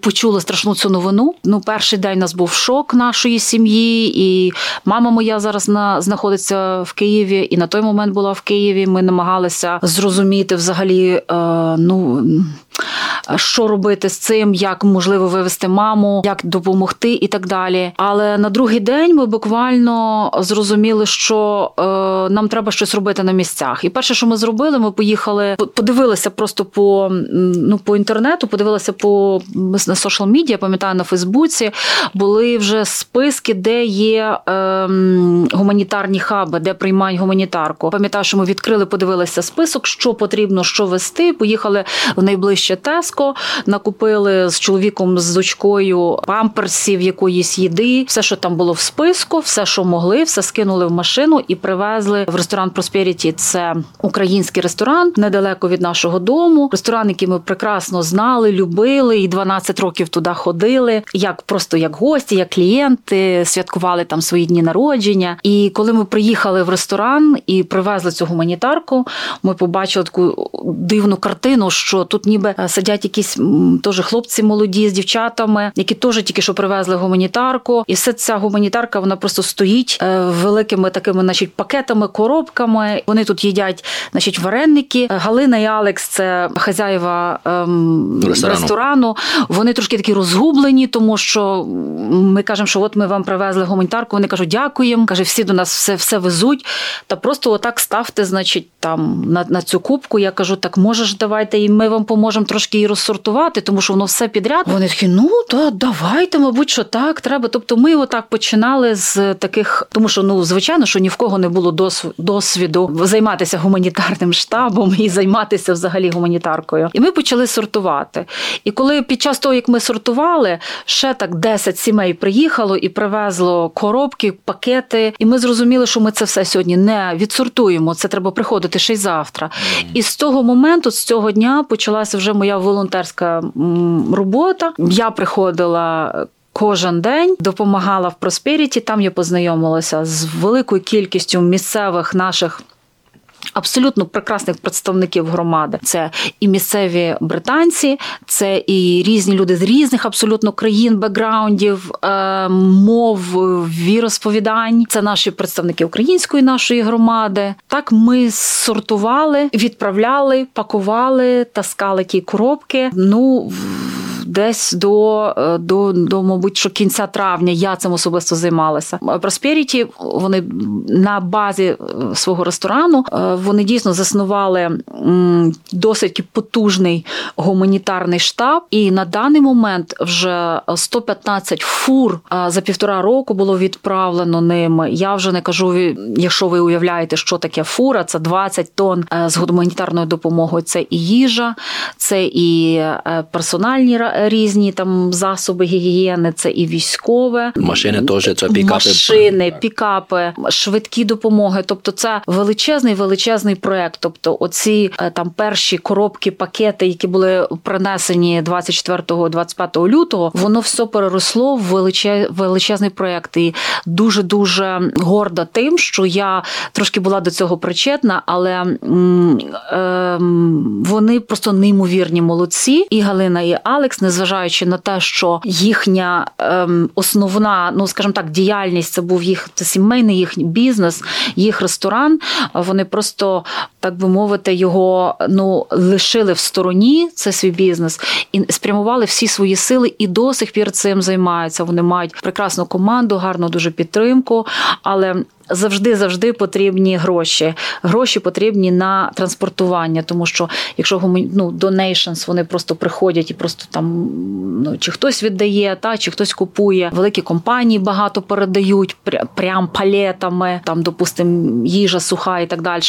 почули страшну цю новину. Ну, перший день у нас був шок нашої сім'ї, і мама моя зараз на знаходиться в Києві. Києві, і на той момент була в Києві. Ми намагалися зрозуміти взагалі, е, ну що робити з цим, як можливо вивести маму, як допомогти і так далі. Але на другий день ми буквально зрозуміли, що е, нам треба щось робити на місцях. І перше, що ми зробили, ми поїхали, подивилися просто по ну по інтернету, подивилися по на соціал медіа, пам'ятаю на Фейсбуці. Були вже списки, де є е, гуманітарні хаби, де приймають гуманітарку. Пам'ятаю, що ми відкрили, подивилися список, що потрібно, що вести. Поїхали в найближче Теско, накупили з чоловіком з дочкою памперсів, якоїсь їди, все, що там було в списку, все, що могли, все скинули в машину і привезли в ресторан Просперіті. Це український ресторан недалеко від нашого дому. Ресторан, який ми прекрасно знали, любили, і 12 років туди ходили, як просто як гості, як клієнти, святкували там свої дні народження. І коли ми приїхали в ресторан і привезли цю гуманітарку, ми побачили таку дивну картину, що тут ніби сидять якісь теж хлопці молоді з дівчатами, які теж тільки що привезли гуманітарку, і все ця гуманітарка вона просто стоїть е, великими такими, значить, пакетами, коробками. Вони тут їдять, значить, вареники. Галина і Алекс, це хазяєва ем, ресторану. ресторану. Вони трошки такі розгублені, тому що ми кажемо, що от ми вам привезли гуманітарку. Вони кажуть, дякуємо. Каже, всі до нас все все везуть. Та просто отак ставте, значить, там на на цю кубку. Я кажу, так можеш, давайте, і ми вам поможемо трошки її розсортувати, тому що воно все підряд. Вони такі, ну то давайте, мабуть, що так треба. Тобто, ми отак починали з таких, тому що ну звичайно, що ні в кого не було досвіду займатися гуманітарним штабом і займатися взагалі гуманітаркою. І ми почали сортувати. І коли під час того, як ми сортували, ще так 10 сімей приїхало і привезло коробки, пакети. І ми зрозуміли, що ми це все сьогодні не відсортуємо. Це треба приходити ще й завтра. Mm. І з того моменту, з цього дня, почалася вже моя волонтерська робота. Я приходила. Кожен день допомагала в Просперіті. Там я познайомилася з великою кількістю місцевих наших Абсолютно прекрасних представників громади це і місцеві британці, це і різні люди з різних абсолютно країн, бекграундів, е, мов, віросповідань. Це наші представники української нашої громади. Так ми сортували, відправляли, пакували, таскали ті коробки. Ну десь до, е, до, до, мабуть, що кінця травня я цим особисто займалася. Просперіті вони на базі е, свого ресторану е, вони дійсно заснували досить потужний гуманітарний штаб, і на даний момент вже 115 фур за півтора року було відправлено ними. Я вже не кажу, якщо ви уявляєте, що таке фура, це 20 тонн з гуманітарною допомогою. Це і їжа, це і персональні різні там засоби гігієни, це і військове машини, теж це пікапи. машини, пікапи, швидкі допомоги. Тобто, це величезний величезний проект. Тобто, оці е, там перші коробки, пакети, які були принесені 24-25 лютого, воно все переросло в величезний проект. І дуже дуже горда тим, що я трошки була до цього причетна, але е, вони просто неймовірні молодці. І Галина і Алекс не незважаючи на те, що їхня ем, основна, ну скажімо так, діяльність це був їх це сімейний їхній бізнес, їх ресторан. Вони просто так би мовити, його ну лишили в стороні це свій бізнес і спрямували всі свої сили і до сих пір цим займаються. Вони мають прекрасну команду, гарну дуже підтримку, але завжди завжди потрібні гроші. Гроші потрібні на транспортування, тому що якщо ну, donations, вони просто приходять і просто там ну чи хтось віддає, та чи хтось купує. Великі компанії багато передають прям палетами, там, допустимо, їжа суха і так далі.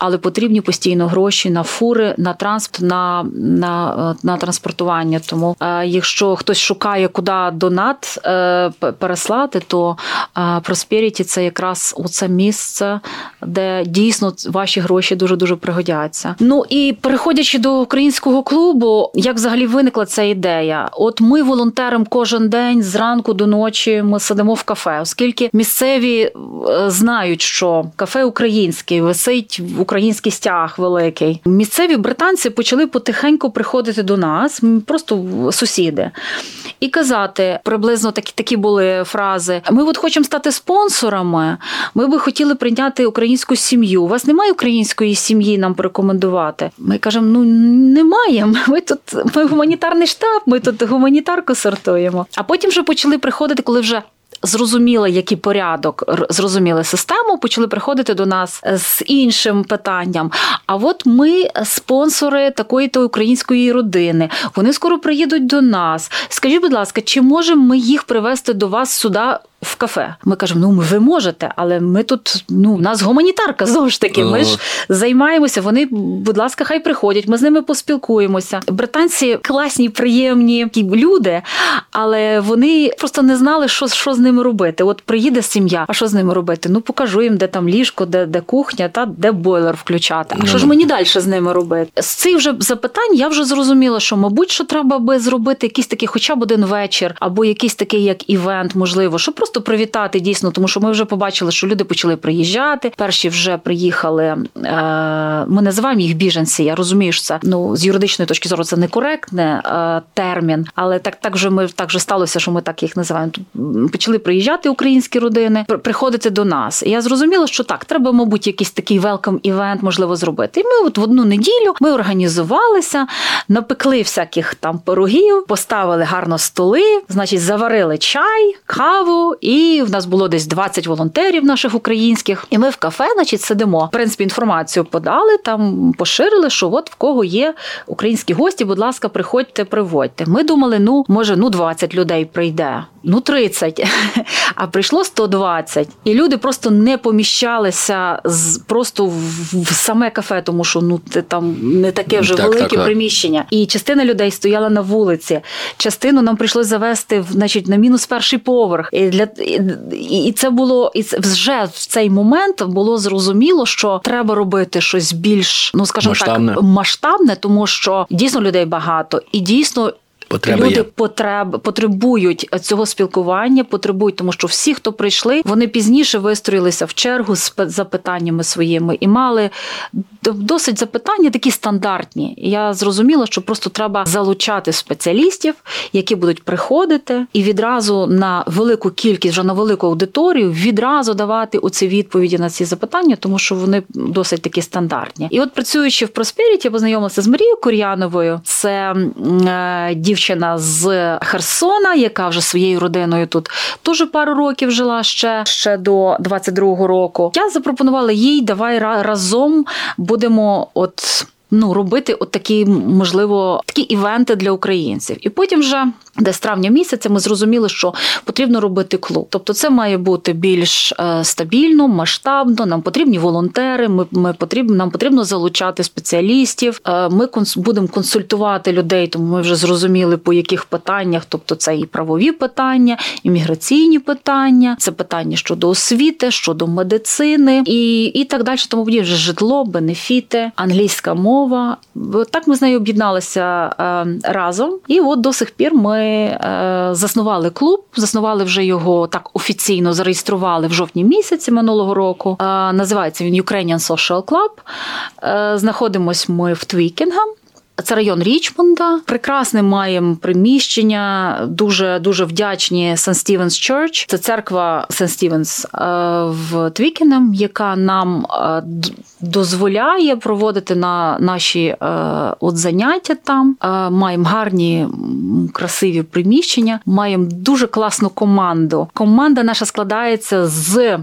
Але потрібні постійно гроші на фури, на транспорт, на на, на транспортування. Тому е, якщо хтось шукає, куди донат е, переслати, то е, Prosperity – це якраз оце місце, де дійсно ваші гроші дуже дуже пригодяться. Ну і переходячи до українського клубу, як взагалі виникла ця ідея? От ми волонтеримо кожен день зранку до ночі. Ми сидимо в кафе, оскільки місцеві е, знають, що кафе українське висить в український стяг великий. Місцеві британці почали потихеньку приходити до нас, просто сусіди, і казати приблизно такі такі були фрази: Ми от хочемо стати спонсорами. Ми би хотіли прийняти українську сім'ю. У вас немає української сім'ї нам порекомендувати? Ми кажемо, ну немає. Ми тут ми гуманітарний штаб, ми тут гуманітарку сортуємо. А потім вже почали приходити, коли вже зрозуміли, який порядок, зрозуміли систему, почали приходити до нас з іншим питанням. А от ми спонсори такої то української родини. Вони скоро приїдуть до нас. Скажіть, будь ласка, чи можемо ми їх привезти до вас сюди? В кафе. Ми кажемо, ну ви можете, але ми тут, ну, у нас гуманітарка знову ж таки. Ми ж займаємося. Вони, будь ласка, хай приходять. Ми з ними поспілкуємося. Британці класні, приємні люди, але вони просто не знали, що що з ними робити. От приїде сім'я, а що з ними робити? Ну покажу їм, де там ліжко, де де кухня, та де бойлер включати. А що ж мені далі з ними робити? З цих вже запитань я вже зрозуміла, що мабуть, що треба би зробити якийсь такий, хоча б один вечір, або якийсь такий як івент, можливо, щоб просто просто привітати дійсно, тому що ми вже побачили, що люди почали приїжджати. Перші вже приїхали. Е, ми називаємо їх біженці. Я розумію, що це ну з юридичної точки зору це некоректний е, термін, але так так вже ми так же сталося, що ми так їх називаємо. Почали приїжджати українські родини, приходити до нас. І я зрозуміла, що так, треба, мабуть, якийсь такий велком івент можливо зробити. І ми от в одну неділю ми організувалися, напекли всяких там пирогів, поставили гарно столи, значить, заварили чай, каву і в нас було десь 20 волонтерів наших українських. І ми в кафе, значить, сидимо. В принципі, інформацію подали, там поширили, що от в кого є українські гості, будь ласка, приходьте, приводьте. Ми думали, ну може, ну 20 людей прийде, ну 30, а прийшло 120. І люди просто не поміщалися з просто в саме кафе, тому що ну це там не таке вже так, велике так, приміщення. І частина людей стояла на вулиці. Частину нам прийшлося завести значить, на мінус перший поверх. І для і це було і це вже в цей момент було зрозуміло, що треба робити щось більш, ну скажімо масштабне. так, масштабне, тому що дійсно людей багато і дійсно. Потреба Люди потреб потребують цього спілкування, потребують, тому що всі, хто прийшли, вони пізніше вистроїлися в чергу з запитаннями своїми і мали досить запитання такі стандартні. Я зрозуміла, що просто треба залучати спеціалістів, які будуть приходити, і відразу на велику кількість, вже на велику аудиторію, відразу давати оці відповіді на ці запитання, тому що вони досить такі стандартні. І от працюючи в Проспіріті, я познайомилася з Марією Кур'яновою. Це е, дівчина з Херсона, яка вже своєю родиною тут теж пару років жила ще ще до 22-го року. Я запропонувала їй давай разом будемо от ну робити от такі, можливо, такі івенти для українців. І потім вже десь травня місяця ми зрозуміли, що потрібно робити клуб. Тобто, це має бути більш е, стабільно, масштабно. Нам потрібні волонтери. Ми ми потрібно нам потрібно залучати спеціалістів. Е, ми конс, будемо консультувати людей, тому ми вже зрозуміли по яких питаннях. Тобто, це і правові питання, і міграційні питання, це питання щодо освіти, щодо медицини і і так далі. Тому вже житло, бенефіти, англійська мова. Так ми з нею об'єдналися е, разом, і от до сих пір ми. Е, заснували клуб, заснували вже його так офіційно зареєстрували в жовтні місяці минулого року. Е, називається він Ukrainian Social Club. Знаходимось ми в Твікінгам. Це район Річмонда. Прекрасне маємо приміщення. Дуже дуже вдячні St. Стівенс Church. Це церква St. Стівенс в Твікенем, яка нам е, дозволяє проводити на наші е, от заняття там. Е, маємо гарні красиві приміщення. Маємо дуже класну команду. Команда наша складається з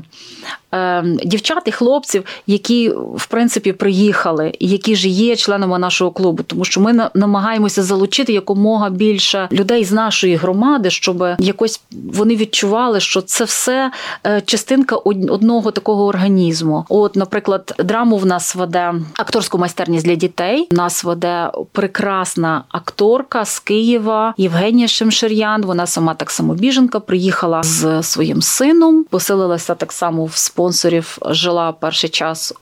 дівчат і хлопців, які в принципі приїхали, які ж є членами нашого клубу, тому що ми намагаємося залучити якомога більше людей з нашої громади, щоб якось вони відчували, що це все е, частинка одного такого організму. От, наприклад, драму в нас веде акторську майстерність для дітей. У Нас веде прекрасна акторка з Києва Євгенія Шемшир'ян. Вона сама так само біженка, приїхала з своїм сином, поселилася так само в спонсорів жила перший час е,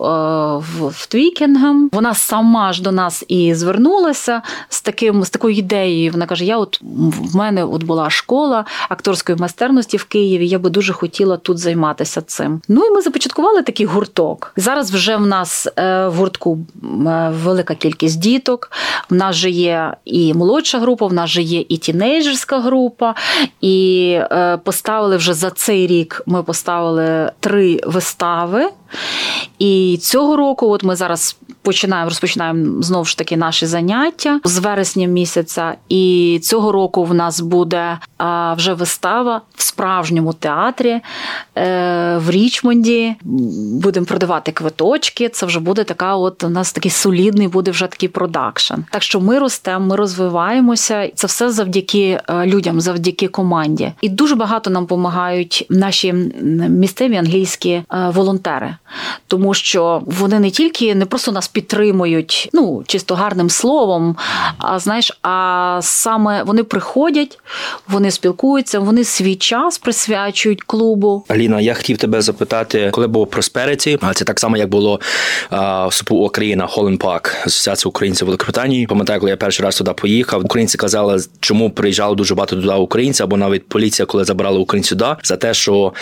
в Твікінгем. Вона сама ж до нас і звернулася з таким з такою ідеєю. Вона каже: Я, от в мене от була школа акторської майстерності в Києві. Я би дуже хотіла тут займатися цим. Ну і ми започаткували такий гурток. Зараз вже в нас е, в гуртку е, велика кількість діток. В нас же є і молодша група, в нас же є і тінейджерська група, і поставили вже за цей рік. Ми поставили три три вистави. І цього року, от ми зараз починаємо розпочинаємо знову ж таки наші заняття з вересня місяця. І цього року в нас буде вже вистава в справжньому театрі е, в Річмонді. Будемо продавати квиточки. Це вже буде така. От у нас такий солідний буде вже такий продакшн. Так що ми ростемо, ми розвиваємося. Це все завдяки е, людям, завдяки команді. І дуже багато нам допомагають наші місцеві англійські е, волонтери, тому що вони не тільки не просто нас підтримують, ну чисто гарним словом. А знаєш, а саме вони приходять, вони спілкуються, вони свій час присвячують клубу. Аліна, я хотів тебе запитати, коли був Просперіті, а це так само, як було в СУПУ Україна, Холланд Парк, Асоціація українців Великобританії. Пам'ятаю, коли я перший раз туди поїхав. Українці казали, чому приїжджало дуже багато туди українців, або навіть поліція, коли забрала українців сюди, за те, що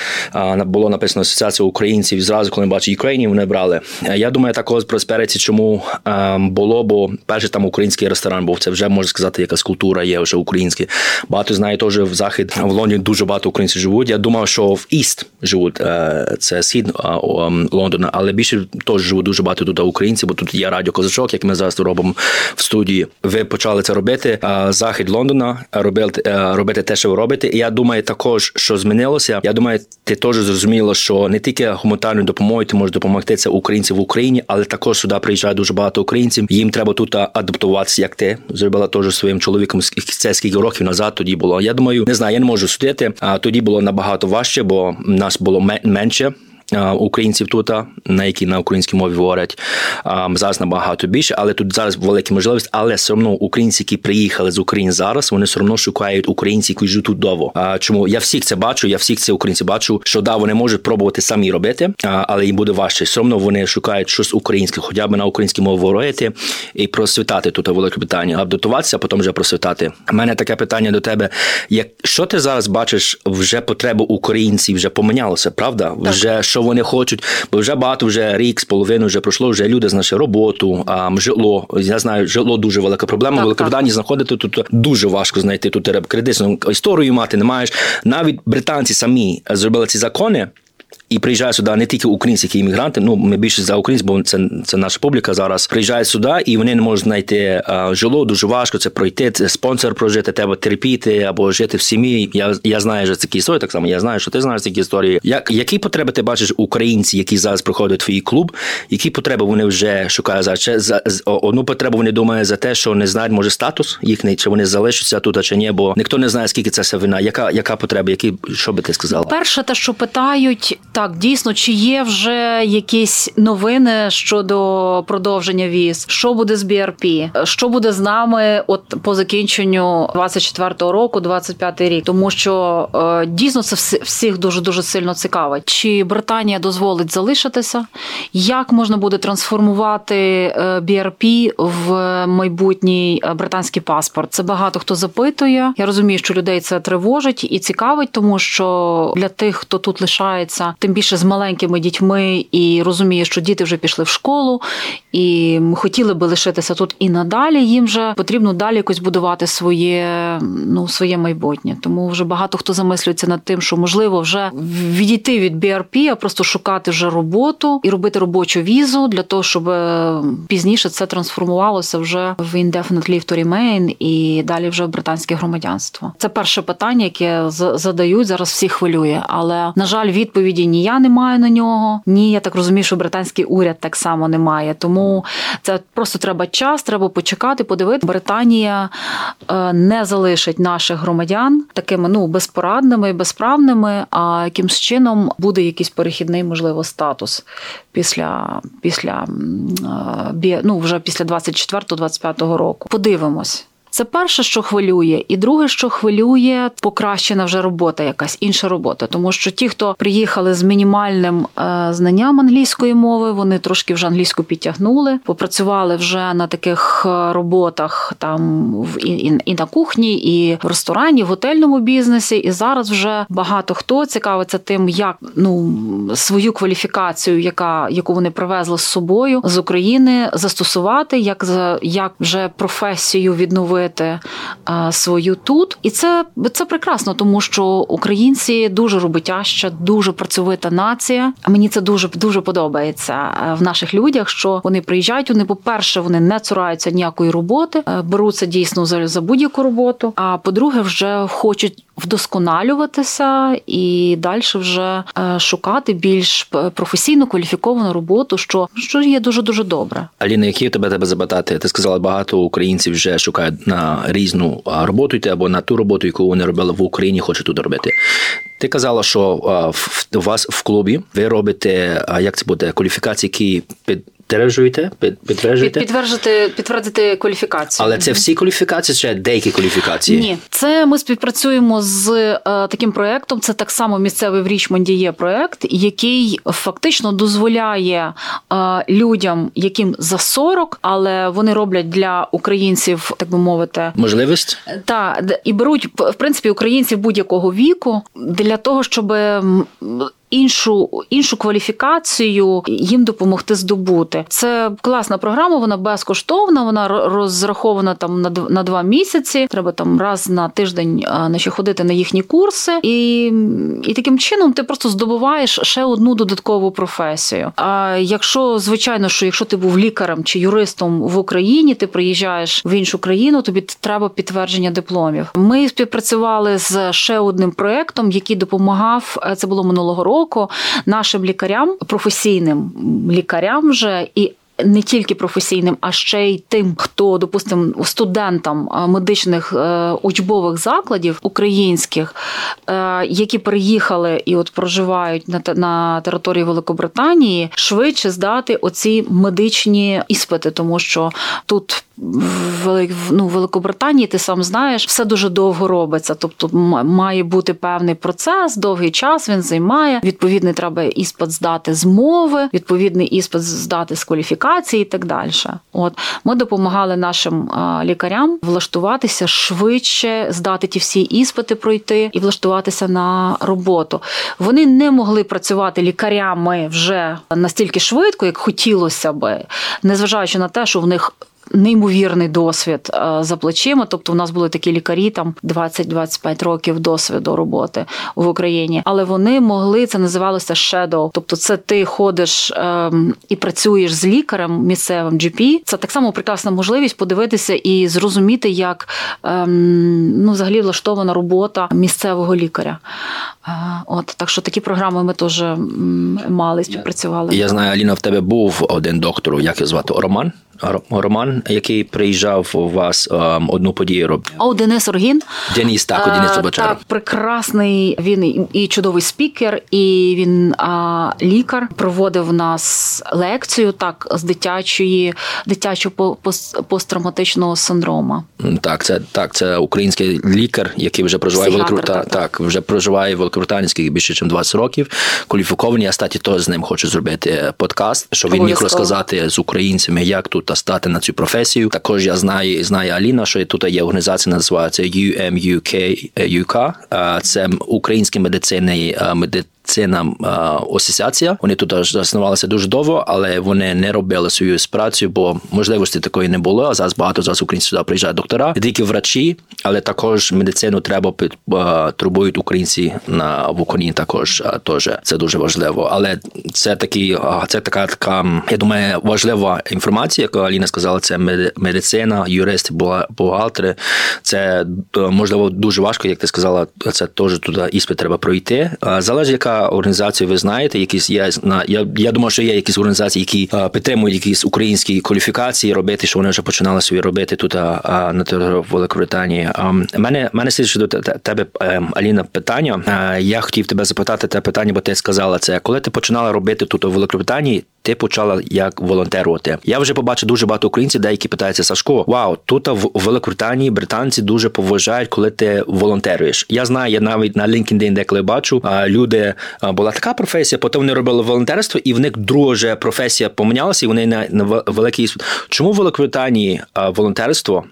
було написано Асоціація українців. Зразу, коли бачать Україні, вони брали. Я думаю, також Просперіті чому ем, було, бо перший там український ресторан був. Це вже можна сказати, якась культура є вже українська. Багато знає теж в захід в Лондоні дуже багато українців живуть. Я думав, що в Іст живуть е, це схід ем, Лондона, але більше теж живуть дуже багато тут українців, бо тут є радіо Козачок, як ми зараз робимо в студії. Ви почали це робити. Захід Лондона робити е, робити те, що ви робите. І я думаю, також що змінилося. Я думаю, ти теж зрозуміло, що не тільки гуманітарною допомогою ти можеш допомогти це українцям в Україні, але також сюди приїжджає дуже багато українців. Їм треба тут адаптуватися, як ти зробила теж своїм чоловіком. Це скільки років назад тоді було. Я думаю, не знаю, я не можу судити. А тоді було набагато важче, бо нас було менше українців тут, на які на українській мові говорять зараз набагато більше, але тут зараз велика можливість. Але все одно українці, які приїхали з України зараз, вони все одно шукають українців, які живуть тут довго. Чому я всіх це бачу? Я всіх це українці бачу, що да, вони можуть пробувати самі робити, але їм буде важче. Все одно вони шукають щось українське, хоча б на українській мові говорити і просвітати тут велике питання, адаптуватися, а потім вже просвітати. У мене таке питання до тебе: як що ти зараз бачиш, вже потреба українців вже помінялося, правда? Так. Вже що вони хочуть, бо вже багато вже рік з половиною вже пройшло. Вже люди знайшли роботу, а житло. Я знаю, житло дуже велика проблема. Великобританії знаходити тут дуже важко знайти. Тут треба кредитну історію мати. Не маєш навіть британці самі зробили ці закони. І приїжджають сюди не тільки українські іммігранти, ну ми більше за українців, бо це це наша публіка зараз. Приїжджають сюди, і вони не можуть знайти а, жило. Дуже важко це пройти. Це спонсор прожити, треба терпіти або жити в сім'ї. Я я знаю, що такі історії. Так само я знаю, що ти знаєш такі історії. Як які потреби ти бачиш українці, які зараз приходять в твій клуб? Які потреби вони вже шукають зараз? Чи за одну потребу вони думають за те, що не знають, може статус їхній, чи вони залишаться тут, чи ні? Бо ніхто не знає, скільки це все вина. Яка яка потреба? Які що би ти сказала? Перше, те, що питають. Так, дійсно, чи є вже якісь новини щодо продовження віз? Що буде з BRP? Що буде з нами от по закінченню 24-го року, 25-й рік? Тому що е, дійсно це всіх дуже дуже сильно цікавить. Чи Британія дозволить залишитися? Як можна буде трансформувати е, BRP в майбутній е, британський паспорт? Це багато хто запитує. Я розумію, що людей це тривожить і цікавить, тому що для тих, хто тут лишається, тим більше з маленькими дітьми і розуміє, що діти вже пішли в школу і хотіли би лишитися тут і надалі. Їм вже потрібно далі якось будувати своє ну своє майбутнє. Тому вже багато хто замислюється над тим, що можливо вже відійти від BRP, а просто шукати вже роботу і робити робочу візу для того, щоб е, пізніше це трансформувалося вже в indefinite leave to remain і далі вже в британське громадянство. Це перше питання, яке задають зараз. Всі хвилює, але на жаль, відповіді ні я не маю на нього, ні, я так розумію, що британський уряд так само не має. Тому це просто треба час, треба почекати, подивити. Британія е, не залишить наших громадян такими ну безпорадними і безправними. А якимсь чином буде якийсь перехідний, можливо, статус після після е, ну, вже після 24-25 року. Подивимось. Це перше, що хвилює, і друге, що хвилює, покращена вже робота, якась інша робота. Тому що ті, хто приїхали з мінімальним е, знанням англійської мови, вони трошки вже англійську підтягнули, попрацювали вже на таких е, роботах, там в і, і, і на кухні, і в ресторані, в готельному бізнесі. І зараз вже багато хто цікавиться тим, як ну свою кваліфікацію, яка яку вони привезли з собою з України, застосувати, як як вже професію відновити створити свою тут, і це це прекрасно, тому що українці дуже роботяща, дуже працьовита нація. А мені це дуже дуже подобається в наших людях. Що вони приїжджають, вони, по-перше, вони не цураються ніякої роботи, беруться дійсно за, за будь-яку роботу. А по-друге, вже хочуть вдосконалюватися і далі вже е, шукати більш професійну кваліфіковану роботу, що що є дуже дуже добре. Аліна, які тебе тебе запитати? Ти сказала, багато українців вже шукають на різну роботу йти або на ту роботу, яку вони робили в Україні, хочуть тут робити. Ти казала, що у вас в клубі ви робите як це буде кваліфікації, які під підтверджуєте? Підтверджуєте? Підтверджувати, підтвердити кваліфікацію. Але це всі кваліфікації, чи деякі кваліфікації? Ні, це ми співпрацюємо з е, таким проєктом. Це так само місцевий в Річмонді є проєкт, який фактично дозволяє е, людям, яким за 40, але вони роблять для українців, так би мовити, можливість та і беруть в принципі українців будь-якого віку для того, щоб іншу іншу кваліфікацію їм допомогти здобути. Це класна програма, вона безкоштовна, вона розрахована там на на два місяці. Треба там раз на тиждень наче ходити на їхні курси, і і таким чином ти просто здобуваєш ще одну додаткову професію. А якщо звичайно, що якщо ти був лікарем чи юристом в Україні, ти приїжджаєш в іншу країну, тобі треба підтвердження дипломів. Ми співпрацювали з ще одним проектом, який допомагав. Е, це було минулого року року нашим лікарям, професійним лікарям вже і. Не тільки професійним, а ще й тим, хто допустимо, студентам медичних е, учбових закладів українських, е, які переїхали і от проживають на на території Великобританії, швидше здати оці медичні іспити, тому що тут в ну, Великобританії, ти сам знаєш, все дуже довго робиться. Тобто має бути певний процес, довгий час він займає. Відповідний треба іспит здати з мови, відповідний іспит здати з кваліфікації і так далі. От ми допомагали нашим лікарям влаштуватися швидше, здати ті всі іспити, пройти і влаштуватися на роботу. Вони не могли працювати лікарями вже настільки швидко, як хотілося би, незважаючи на те, що в них неймовірний досвід е, за плечима. Тобто, у нас були такі лікарі, там 20-25 років досвіду роботи в Україні, але вони могли це називалося shadow. Тобто, це ти ходиш ем, і працюєш з лікарем місцевим GP. Це так само прекрасна можливість подивитися і зрозуміти, як ем, ну, взагалі влаштована робота місцевого лікаря. Е, от так що такі програми ми теж мали співпрацювали. Я знаю, Аліна, в тебе був один доктор, як його звати Роман. Роман, який приїжджав у вас ем, одну подію робив. О, Денис Оргін. Деніс, так, Денис Собачар. Так, прекрасний. Він і чудовий спікер, і він а, лікар. Проводив нас лекцію так з дитячої, дитячого посттравматичного синдрому. Так, це так, це український лікар, який вже проживає в Великобританії. Так, так, вже проживає в Великобританії більше, ніж 20 років. Кваліфікований, я статі теж з ним хочу зробити подкаст, щоб він міг розказати з українцями, як тут стати на цю професію. Також я знаю, знає Аліна, що тут є організація, називається UMUK UK. Це український медицинний медицинний медицина асоціація. Вони тут заснувалися дуже довго, але вони не робили свою працю, бо можливості такої не було. А зараз багато зараз українців сюди приїжджають доктора, не тільки врачі, але також медицину треба під турбують українці на в Україні. Також теж це дуже важливо. Але це такі, це така така. Я думаю, важлива інформація, яку Аліна сказала. Це медицина, юристи, бухгалтери. Це можливо дуже важко, як ти сказала. Це теж туди іспит треба пройти. Залежить яка організацію ви знаєте, якісь я на я. Я думаю, що є якісь організації, які а, підтримують якісь українські кваліфікації, робити, що вони вже починали собі робити тут а, а, на території Великобританії. А мене мене слід до тебе, ем, Аліна, питання. А, я хотів тебе запитати те питання, бо ти сказала це. Коли ти починала робити тут у Великобританії, ти почала як волонтерувати. Я вже побачив дуже багато українців, деякі питаються Сашко. Вау, тут в Великобританії британці дуже поважають, коли ти волонтеруєш. Я знаю, я навіть на LinkedIn деколи бачу. Люди була така професія, потім вони робили волонтерство, і в них друга професія помінялася, і вони на великий Чому в Великобританії волонтерство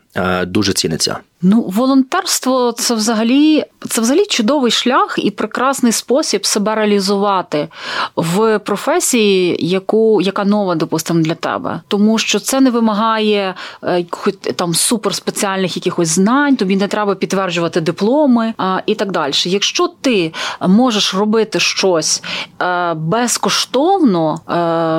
дуже ціниться? Ну, волонтерство це взагалі це взагалі чудовий шлях і прекрасний спосіб себе реалізувати в професії, яку яка нова, допустимо, для тебе, тому що це не вимагає е, там суперспеціальних якихось знань, тобі не треба підтверджувати дипломи а, і так далі. Якщо ти можеш робити щось е, безкоштовно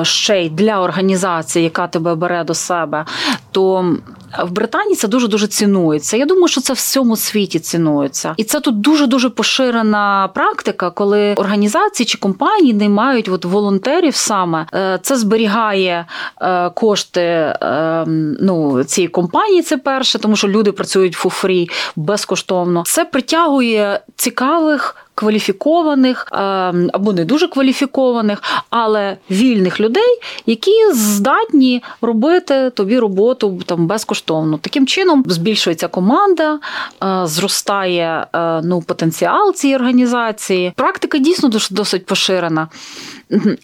е, ще й для організації, яка тебе бере до себе, то в Британії це дуже дуже цінується. Я думаю, що це в всьому світі цінується, і це тут дуже дуже поширена практика, коли організації чи компанії не мають от волонтерів саме е, це зберігає е, кошти е, ну, цієї компанії. Це перше, тому що люди працюють фуфрі безкоштовно. Це притягує цікавих кваліфікованих ем, або не дуже кваліфікованих, але вільних людей, які здатні робити тобі роботу там безкоштовно. Таким чином збільшується команда, е, зростає е, ну, потенціал цієї організації. Практика дійсно досить поширена.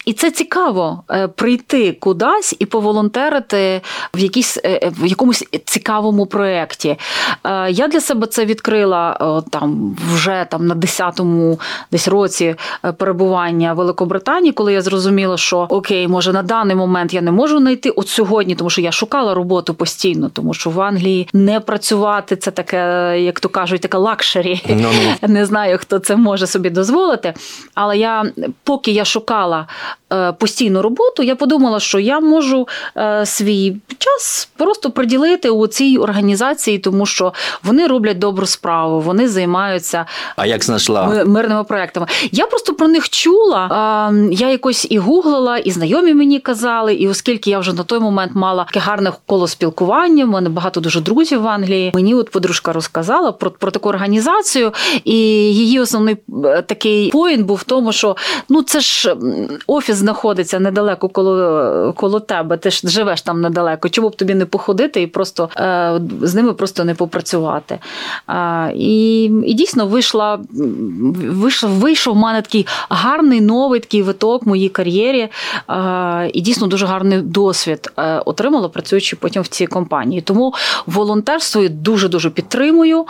І це цікаво е, прийти кудись і поволонтерити в якійсь в якомусь цікавому проєкті. Я для себе це відкрила там вже там на 10-му десь році е, перебування в Великобританії, коли я зрозуміла, що окей, може на даний момент я не можу знайти от сьогодні, тому що я шукала роботу постійно, тому що в Англії не працювати це таке, як то кажуть, таке luxury. No, no. Не знаю, хто це може собі дозволити. Але я поки я шукала Е, постійну роботу, я подумала, що я можу е, свій час просто приділити у цій організації, тому що вони роблять добру справу, вони займаються а як знайшла мирними проектами. Я просто про них чула. Я якось і гуглила, і знайомі мені казали. І оскільки я вже на той момент мала таке гарне коло спілкування, в мене багато дуже друзів в Англії. Мені от подружка розказала про, про таку організацію, і її основний е, такий поінт був в тому, що ну це ж офіс знаходиться недалеко коло коло тебе, ти ж живеш там недалеко. Чому б тобі не походити і просто е, з ними просто не попрацювати? І і дійсно вийшла, вийшов, вийшов в мене такий гарний новий такий виток в моїй кар'єрі, і дійсно дуже гарний досвід е, отримала, працюючи потім в цій компанії. Тому волонтерство дуже дуже підтримую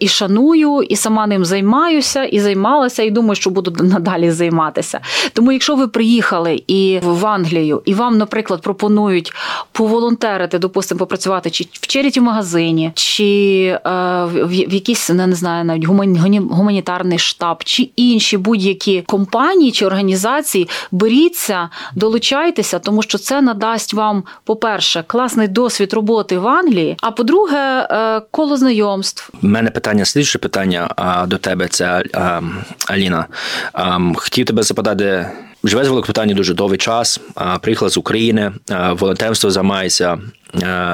і шаную, і сама ним займаюся, і займалася, і думаю, що буду надалі займатися. Тому, якщо ви приїхали і в Англію, і вам, наприклад, пропонують поволонтерити, допустимо, попрацювати чи в черіті магазині, чи е, в якийсь не знаю, навіть гуманітарний штаб, чи інші будь-які компанії чи організації, беріться, долучайтеся, тому що це надасть вам, по-перше, класний досвід роботи в Англії. А по-друге, е, коло знайомств. У мене питання слідче питання до тебе. Це Аліна. Хотів тебе запитати. Живе з Великобританії дуже довгий час. Приїхала з України, волонтерство займається,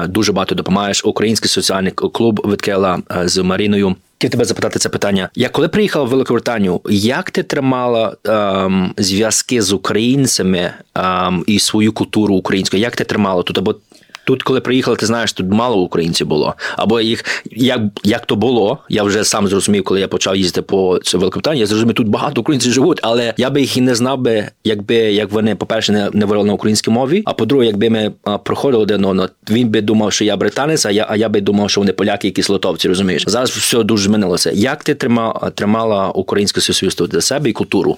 дуже багато допомагаєш. Український соціальний клуб відкрила з Маріною. Хотів тебе запитати це питання. Я коли приїхала в Великобританію, як ти тримала ем, зв'язки з українцями ем, і свою культуру українську? Як ти тримала тут? Або Тут, коли приїхали, ти знаєш, тут мало українців було. Або їх як як то було, я вже сам зрозумів, коли я почав їздити по Великобританії, Я зрозумів, тут багато українців живуть, але я би їх і не знав би, якби як вони, по-перше, не, не говорили на українській мові. А по-друге, якби ми проходили один одного, він би думав, що я британець, а я а я би думав, що вони поляки, якісь литовці, розумієш. Зараз все дуже змінилося. Як ти тримала тримала українське суспільство для себе і культуру?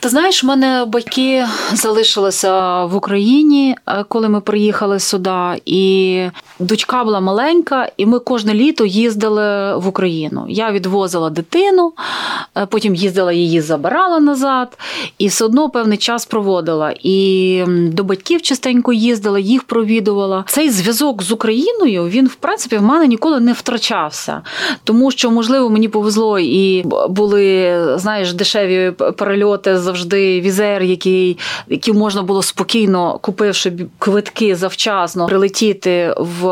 Ти знаєш, в мене батьки залишилися в Україні, е, коли ми приїхали сюди. І дочка була маленька, і ми кожне літо їздили в Україну. Я відвозила дитину, е, потім їздила її, забирала назад, і все одно певний час проводила. І до батьків частенько їздила, їх провідувала. Цей зв'язок з Україною він, в принципі, в мене ніколи не втрачався, тому що, можливо, мені повезло і були, знаєш, дешеві перельоти завжди візер, який, який можна було спокійно, купивши квитки завчасно, прилетіти летіти в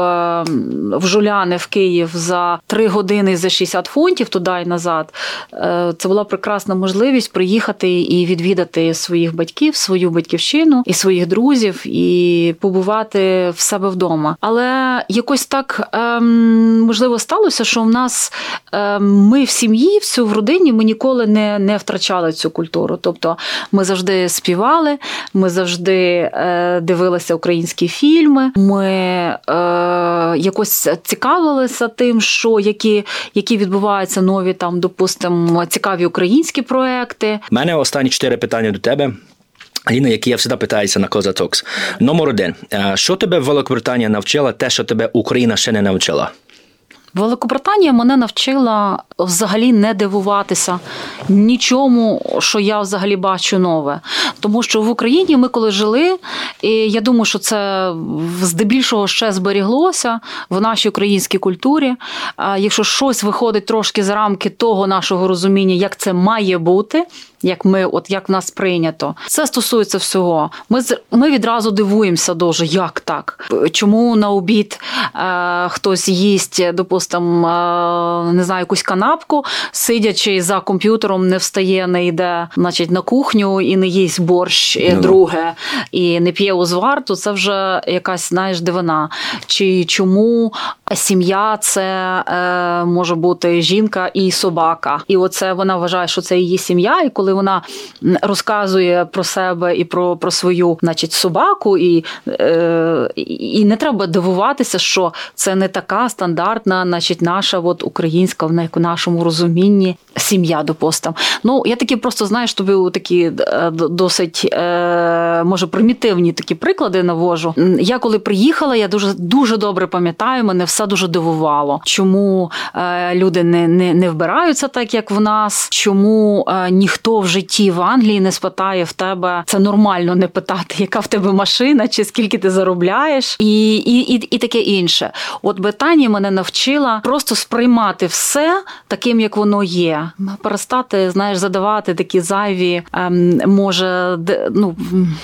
в Жуляни в Київ за 3 години за 60 фунтів туди і назад. Е, це була прекрасна можливість приїхати і відвідати своїх батьків, свою батьківщину і своїх друзів, і побувати в себе вдома. Але якось так ем, можливо сталося, що в нас ем, ми в сім'ї, всю в родині, ми ніколи не не втрачали цю культуру. Тобто ми завжди співали, ми завжди е, дивилися українські фільми. ми ми е, якось цікавилися тим, що які які відбуваються нові там, допустимо, цікаві українські проекти. У мене останні чотири питання до тебе. Аліна, які я завжди питаюся на Коза Токс. Номер один. Е, що тебе Великобританія навчила, те, що тебе Україна ще не навчила? Великобританія мене навчила взагалі не дивуватися нічому, що я взагалі бачу нове. Тому що в Україні ми коли жили, і я думаю, що це здебільшого ще зберіглося в нашій українській культурі. Якщо щось виходить трошки за рамки того нашого розуміння, як це має бути як ми, от як в нас прийнято. Це стосується всього. Ми ми відразу дивуємося дуже, як так? Чому на обід е, хтось їсть, допустимо, е, не знаю, якусь канапку, сидячи за комп'ютером, не встає, не йде, значить, на кухню і не їсть борщ ну, друге, і не п'є узвар, то це вже якась знаєш дивина. Чи чому сім'я це е, може бути жінка і собака? І оце вона вважає, що це її сім'я, і коли вона розказує про себе і про про свою, значить, собаку, і е, і не треба дивуватися, що це не така стандартна, значить, наша от українська в нашому розумінні сім'я, допустим. Ну я такі просто знаєш, тобі такі е, досить е, може примітивні такі приклади навожу. Я коли приїхала, я дуже дуже добре пам'ятаю, мене все дуже дивувало, чому е, люди не, не, не вбираються так, як в нас, чому ніхто в житті в Англії не спитає в тебе. Це нормально не питати, яка в тебе машина, чи скільки ти заробляєш, і і, і, і таке інше. От Британія мене навчила просто сприймати все таким, як воно є. Перестати, знаєш, задавати такі зайві, ем, може, ну,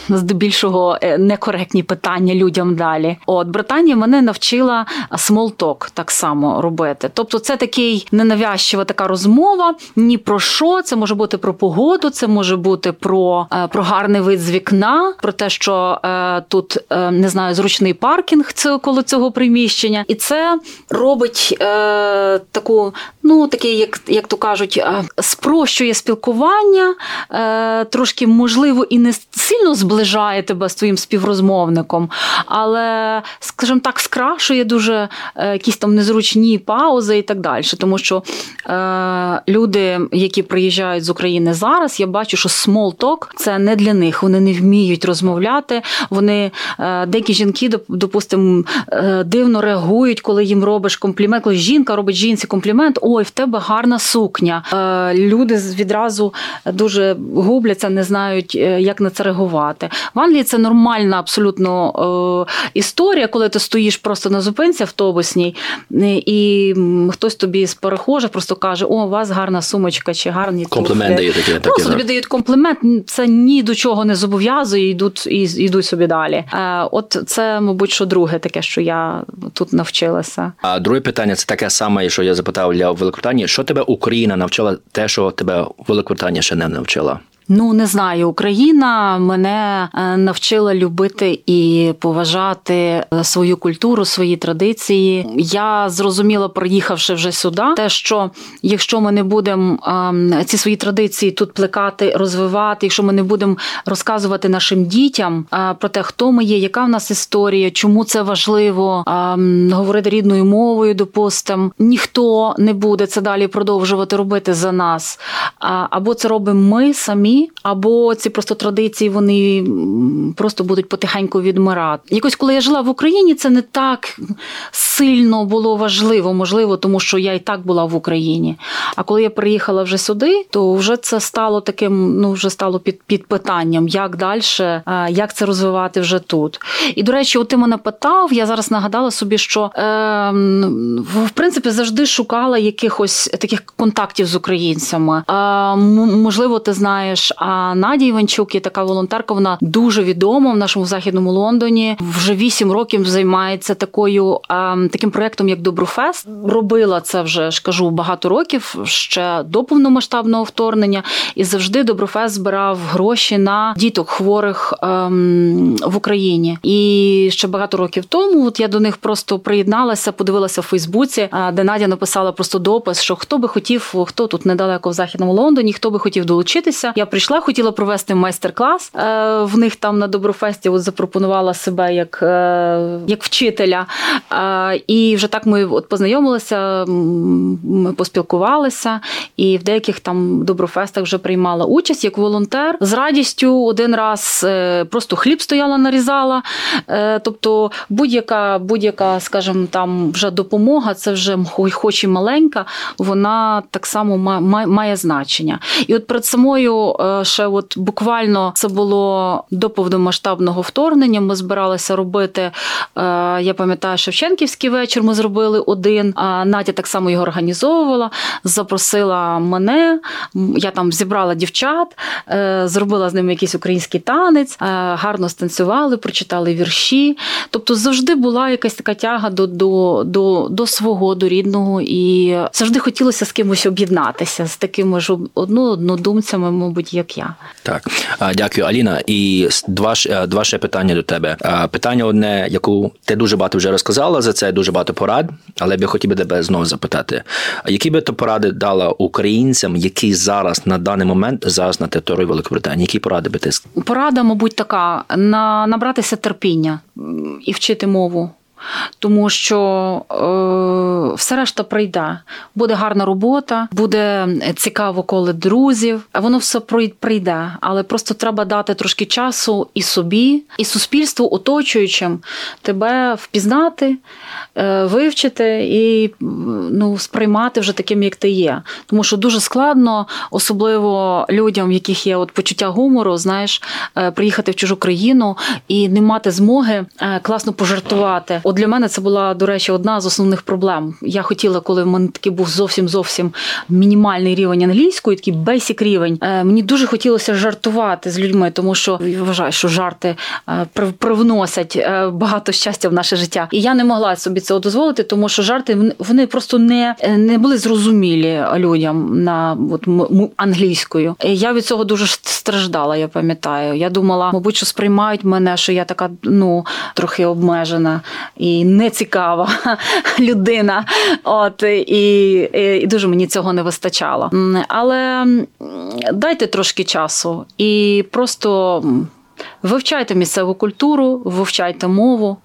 здебільшого е, некоректні питання людям далі. От Британія мене навчила small talk так само робити. Тобто, це такий ненавязчива така розмова, ні про що. Це може бути про погоду це може бути про е, про гарний вид з вікна, про те, що е, тут е, не знаю, зручний паркінг це коло цього приміщення, і це робить е, таку, ну такий, як як то кажуть, е, спрощує спілкування, е, трошки можливо і не сильно зближає тебе з твоїм співрозмовником, але, скажімо так, скрашує дуже якісь там незручні паузи і так далі. Тому що люди, які приїжджають з України зараз я бачу, що talk – це не для них. Вони не вміють розмовляти. Вони е, деякі жінки, допустимо, е, дивно реагують, коли їм робиш комплімент. Коли жінка робить жінці комплімент, ой, в тебе гарна сукня. Е, люди відразу дуже губляться, не знають, як на це реагувати. В Англії це нормальна абсолютно історія, коли ти стоїш просто на зупинці автобусній, і хтось тобі з перехожих просто каже: О, у вас гарна сумочка чи гарні компліменти є такі. Просто тобі дають комплімент, це ні до чого не зобов'язує, йдуть і йдуть собі далі. Е, от це, мабуть, що друге таке, що я тут навчилася. А друге питання це таке саме, що я запитав для Великобританії. Що тебе Україна навчила, те, що тебе Великобританія ще не навчила? Ну не знаю, Україна мене е, навчила любити і поважати е, свою культуру, свої традиції. Я зрозуміла, приїхавши вже сюди, те, що якщо ми не будемо ем, ці свої традиції тут плекати, розвивати, якщо ми не будемо розказувати нашим дітям е, про те, хто ми є, яка в нас історія, чому це важливо ем, говорити рідною мовою, допустимо, ніхто не буде це далі продовжувати робити за нас. Або це робимо ми самі або ці просто традиції вони просто будуть потихеньку відмирати. Якось, коли я жила в Україні, це не так сильно було важливо, можливо, тому що я і так була в Україні. А коли я приїхала вже сюди, то вже це стало таким, ну вже стало під під питанням, як далі, як це розвивати вже тут. І до речі, от ти мене питав, я зараз нагадала собі, що е, в принципі завжди шукала якихось таких контактів з українцями. Е, можливо, ти знаєш. А Надя Іванчук є така волонтерка. Вона дуже відома в нашому західному Лондоні. Вже вісім років займається такою таким проектом, як Доброфест. Робила це вже ж кажу багато років ще до повномасштабного вторгнення, і завжди Доброфест збирав гроші на діток хворих ем, в Україні. І ще багато років тому от я до них просто приєдналася, подивилася в Фейсбуці, де Надя написала просто допис, що хто би хотів, хто тут недалеко в західному Лондоні, хто би хотів долучитися. Я прийшла, хотіла провести майстер-клас е, в них там на Доброфесті. От запропонувала себе як як вчителя. І вже так ми от познайомилися, ми поспілкувалися, і в деяких там доброфестах вже приймала участь як волонтер. З радістю один раз просто хліб стояла, нарізала. Тобто будь-яка, будь-яка, скажімо, там вже допомога, це вже хоч і маленька, вона так само має значення. І от перед самою е, ще от буквально це було до повномасштабного вторгнення. Ми збиралися робити. Е, я пам'ятаю, Шевченківський вечір ми зробили один. А Надя так само його організовувала, запросила мене. Я там зібрала дівчат, е, зробила з ними якийсь український танець, гарно станцювали, прочитали вірші. Тобто завжди була якась така тяга до до, до, до свого, до рідного, і завжди хотілося з кимось об'єднатися з такими ж однодумцями, мабуть, як я. Так, дякую, Аліна. І два два ще питання до тебе. Питання одне, яку ти дуже багато вже розказала за це, дуже багато порад, але я хотів би тебе знову запитати. Які би то поради дала українцям, які зараз на даний момент зараз на території Великобританії? Які поради би ти порада, мабуть, така на набратися терпіння і вчити мову тому що е, все решта прийде. Буде гарна робота, буде цікаво, коли друзів. Воно все прийде, але просто треба дати трошки часу і собі, і суспільству, оточуючим тебе впізнати, е, вивчити і ну, сприймати вже таким, як ти є. Тому що дуже складно, особливо людям, в яких є от почуття гумору, знаєш, е, приїхати в чужу країну і не мати змоги е, класно пожартувати. От для мене це була, до речі, одна з основних проблем. Я хотіла, коли в мене такий був зовсім зовсім мінімальний рівень англійської, такий бейсік рівень. Е, мені дуже хотілося жартувати з людьми, тому що я вважаю, що жарти е, привносять е, багато щастя в наше життя. І я не могла собі цього дозволити, тому що жарти вони просто не не були зрозумілі людям на от, англійською. Я від цього дуже страждала. Я пам'ятаю. Я думала, мабуть, що сприймають мене, що я така ну трохи обмежена і нецікава людина. От і, і дуже мені цього не вистачало. Але дайте трошки часу і просто. Вивчайте місцеву культуру, вивчайте мову,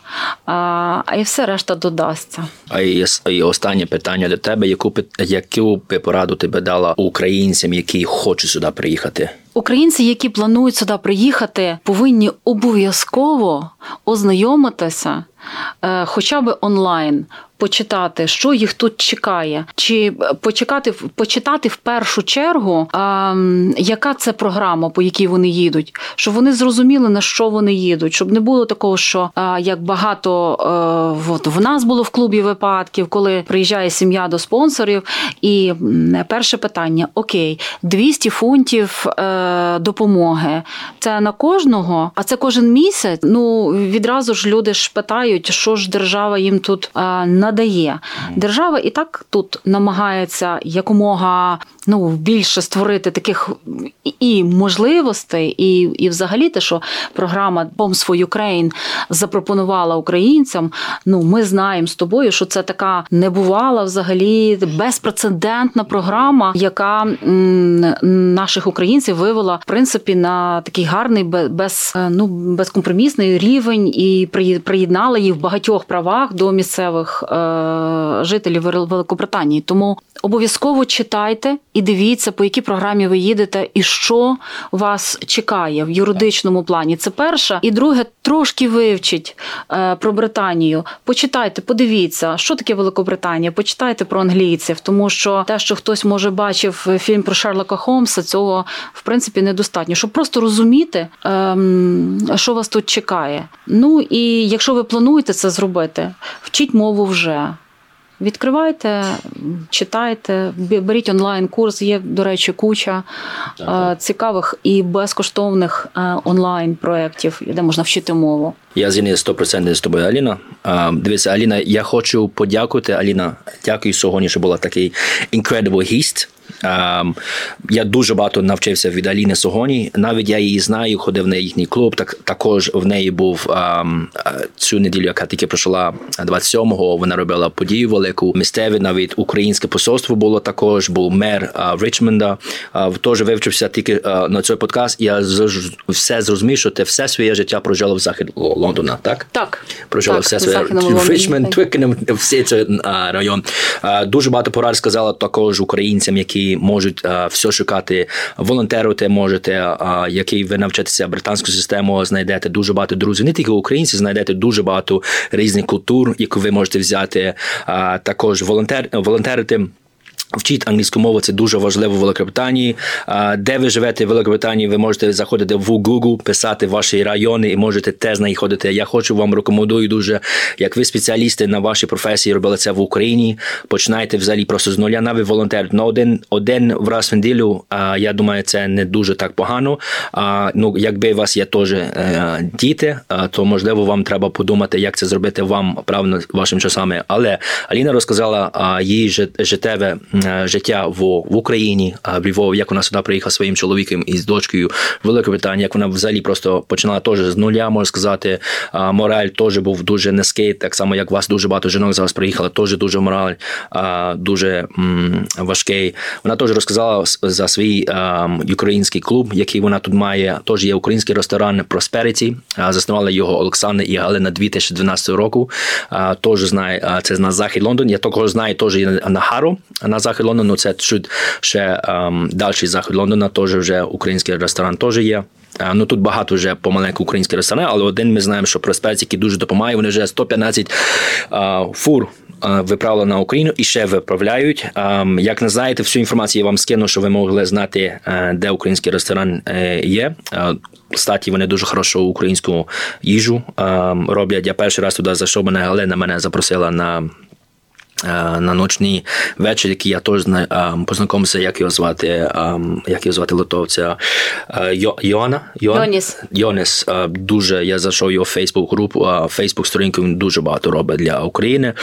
а і все решта додасться. А і, і останнє питання до тебе: яку яку пораду тебе дала українцям, які хочуть сюди приїхати? Українці, які планують сюди приїхати, повинні обов'язково ознайомитися хоча б онлайн почитати, що їх тут чекає, чи почекати почитати в першу чергу, а, яка це програма, по якій вони їдуть, щоб вони зрозуміли на що вони їдуть, щоб не було такого, що а, як багато а, от, в нас було в клубі випадків, коли приїжджає сім'я до спонсорів, і перше питання: окей, 200 фунтів е, допомоги. Це на кожного, а це кожен місяць. Ну відразу ж люди ж питають, що ж держава їм тут е, надає. Держава і так тут намагається якомога ну більше створити таких і можливостей, і і взагалі те, що програма Bombs for Ukraine запропонувала українцям. Ну ми знаємо з тобою, що це така небувала взагалі безпрецедентна програма, яка наших українців вивела в принципі на такий гарний без е, ну безкомпромісний рівень і приєднала їх в багатьох правах до місцевих е, жителів Великобританії. Тому обов'язково читайте і дивіться, по якій програмі ви їдете, і що вас чекає в юридичному плані. Це перше. І друге, трошки вивчіть е, про Британію. Почитайте, подивіться, що таке Великобританія. Почитайте про англійців, тому що те, що хтось може бачив фільм про Шерлока Холмса, цього в принципі недостатньо, щоб просто розуміти, ем, що вас тут чекає. Ну і якщо ви плануєте це зробити, вчіть мову вже. Відкривайте, читайте, беріть онлайн-курс. Є, до речі, куча так. цікавих і безкоштовних онлайн проєктів, де можна вчити мову. Я згідний 100% з тобою, Аліна. Дивіться, Аліна, я хочу подякувати. Аліна, дякую сьогодні, що була такий incredible гість. Ем, я дуже багато навчився від Аліни Согоні. Навіть я її знаю, ходив на їхній клуб. Так також в неї був ем, е, цю неділю, яка тільки пройшла 27-го, Вона робила подію велику. Місцеві навіть українське посольство було також. Був мер а, Річмонда. А, теж вивчився тільки а, на цей подкаст. Я з, все зрозумів, що ти все своє життя прожила в захід Лондона. Так так прожила так, все своє Річмонд, Твікенем, всі цей район. Дуже багато порад сказала також українцям, які можуть а, все шукати, волонтерувати можете, а, який ви навчитеся британську систему, знайдете дуже багато друзів. Не тільки українці, знайдете дуже багато різних культур, яку ви можете взяти. А, також волонтер волонтерити. Вчіть англійську мову, це дуже важливо в Великобританії. Де ви живете в Великобританії, ви можете заходити в Google, писати ваші райони і можете теж знаходити. Я хочу вам рекомендую дуже, як ви спеціалісти на вашій професії робили це в Україні. Починайте взагалі просто з нуля. Навіть волонтер. Ну, один один раз в неділю. Я думаю, це не дуже так погано. Ну, якби у вас є теж е, діти, то можливо вам треба подумати, як це зробити вам правильно вашими часами. Але Аліна розказала її життєве життя в в Україні, в Львові, як вона сюди приїхала своїм чоловіком і з дочкою Великобританії, як вона взагалі просто починала теж з нуля, можна сказати. Мораль теж був дуже низький, так само як вас дуже багато жінок зараз приїхало, теж дуже мораль, дуже важкий. Вона теж розказала за свій український клуб, який вона тут має. Теж є український ресторан Prosperity, Заснували його Олександр і Галина 2012 року. Теж знає це на захід Лондон. Я також знаю теж на Хару на захід Лондону. Це чуть ще ем, далі захід Лондона, теж вже український ресторан теж є. Е, ну тут багато вже помаленьку українських ресторанів, але один ми знаємо, що Проспець, який дуже допомагає. Вони вже 115 а, е, фур а, е, виправили на Україну і ще виправляють. А, як не знаєте, всю інформацію я вам скину, що ви могли знати, де український ресторан є. Статі вони дуже хорошу українську їжу роблять. Я перший раз туди зайшов, мене Галина мене запросила на на ночний вечір, який я теж е, познайомився, як його звати, е, як його звати литовця Йоанна? Йоніс. Йоніс. Дуже я зайшов його Фейсбук групу, Фейсбук сторінку він дуже багато робить для України.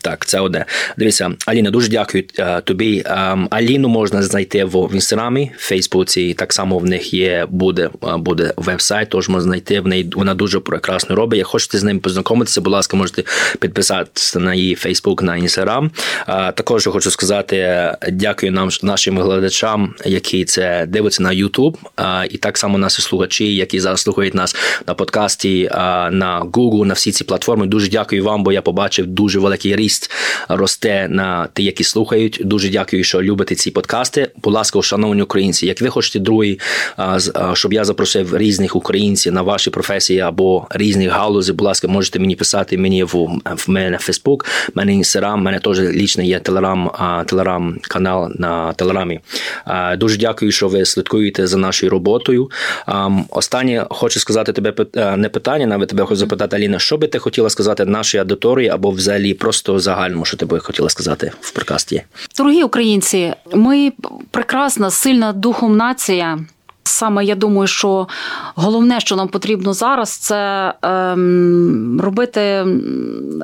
Так, це одне. Дивіться, Аліна, дуже дякую тобі. Аліну можна знайти в інстаграмі, Фейсбуці. Так само в них є, буде буде веб-сайт, тож можна знайти. В неї вона дуже прекрасно робить. Як хочете з ним познайомитися, будь ласка, можете підписатися на її Фейсбук. Facebook, на Instagram. Також хочу сказати дякую нам нашим глядачам, які це дивляться на YouTube, і так само наші слухачі, які зараз слухають нас на подкасті, на Google, на всі ці платформи. Дуже дякую вам, бо я побачив дуже великий ріст росте на ті, які слухають. Дуже дякую, що любите ці подкасти. Будь ласка, шановні українці, як ви хочете другий, щоб я запросив різних українців на ваші професії або різних галузі, будь ласка, можете мені писати мені в, в мене на Facebook мене інстаграм, мене теж лічний є телеграм, телеграм канал на телеграмі. Дуже дякую, що ви слідкуєте за нашою роботою. Останнє хочу сказати тебе не питання, навіть тебе хочу запитати, Аліна, що би ти хотіла сказати нашій аудиторії або взагалі просто загальному, що ти би хотіла сказати в прикасті? Дорогі українці, ми прекрасна, сильна духом нація. Саме я думаю, що головне, що нам потрібно зараз, це ем, робити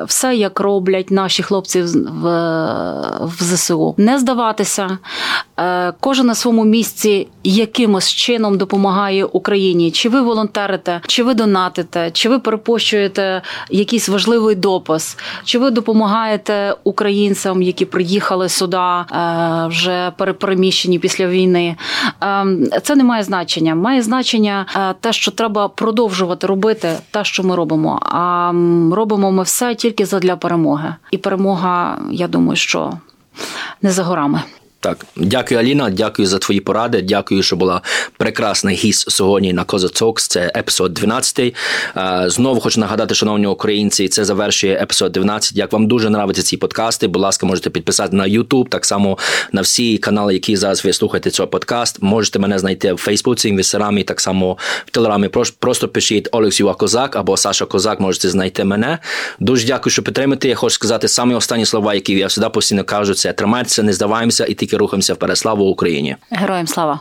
все, як роблять наші хлопці в, в ЗСУ. Не здаватися. Е, Кожен на своєму місці якимось чином допомагає Україні. Чи ви волонтерите, чи ви донатите, чи ви перепощуєте якийсь важливий допис, чи ви допомагаєте українцям, які приїхали сюди е, вже перепереміщені після війни. Е, це не має значення. Має значення е, те, що треба продовжувати робити те, що ми робимо. А робимо ми все тільки задля перемоги. І перемога, я думаю, що не за горами. Так, дякую, Аліна. Дякую за твої поради. Дякую, що була прекрасна гість сьогодні на Коза Talks. Це епізод 12. Знову хочу нагадати, шановні українці, це завершує епізод 12. Як вам дуже нравиться ці подкасти, будь ласка, можете підписати на YouTube, так само на всі канали, які зараз ви слухаєте цей подкаст. Можете мене знайти в Фейсбуці, інстаграмі, так само в телеграмі. Просто пишіть Олекс Козак або Саша Козак. Можете знайти мене. Дуже дякую, що підтримуєте. Я хочу сказати самі останні слова, які я завжди постійно кажу. Це тримайтеся, не здаваємося і тільки рухаємося вперед. Слава Україні! Героям слава!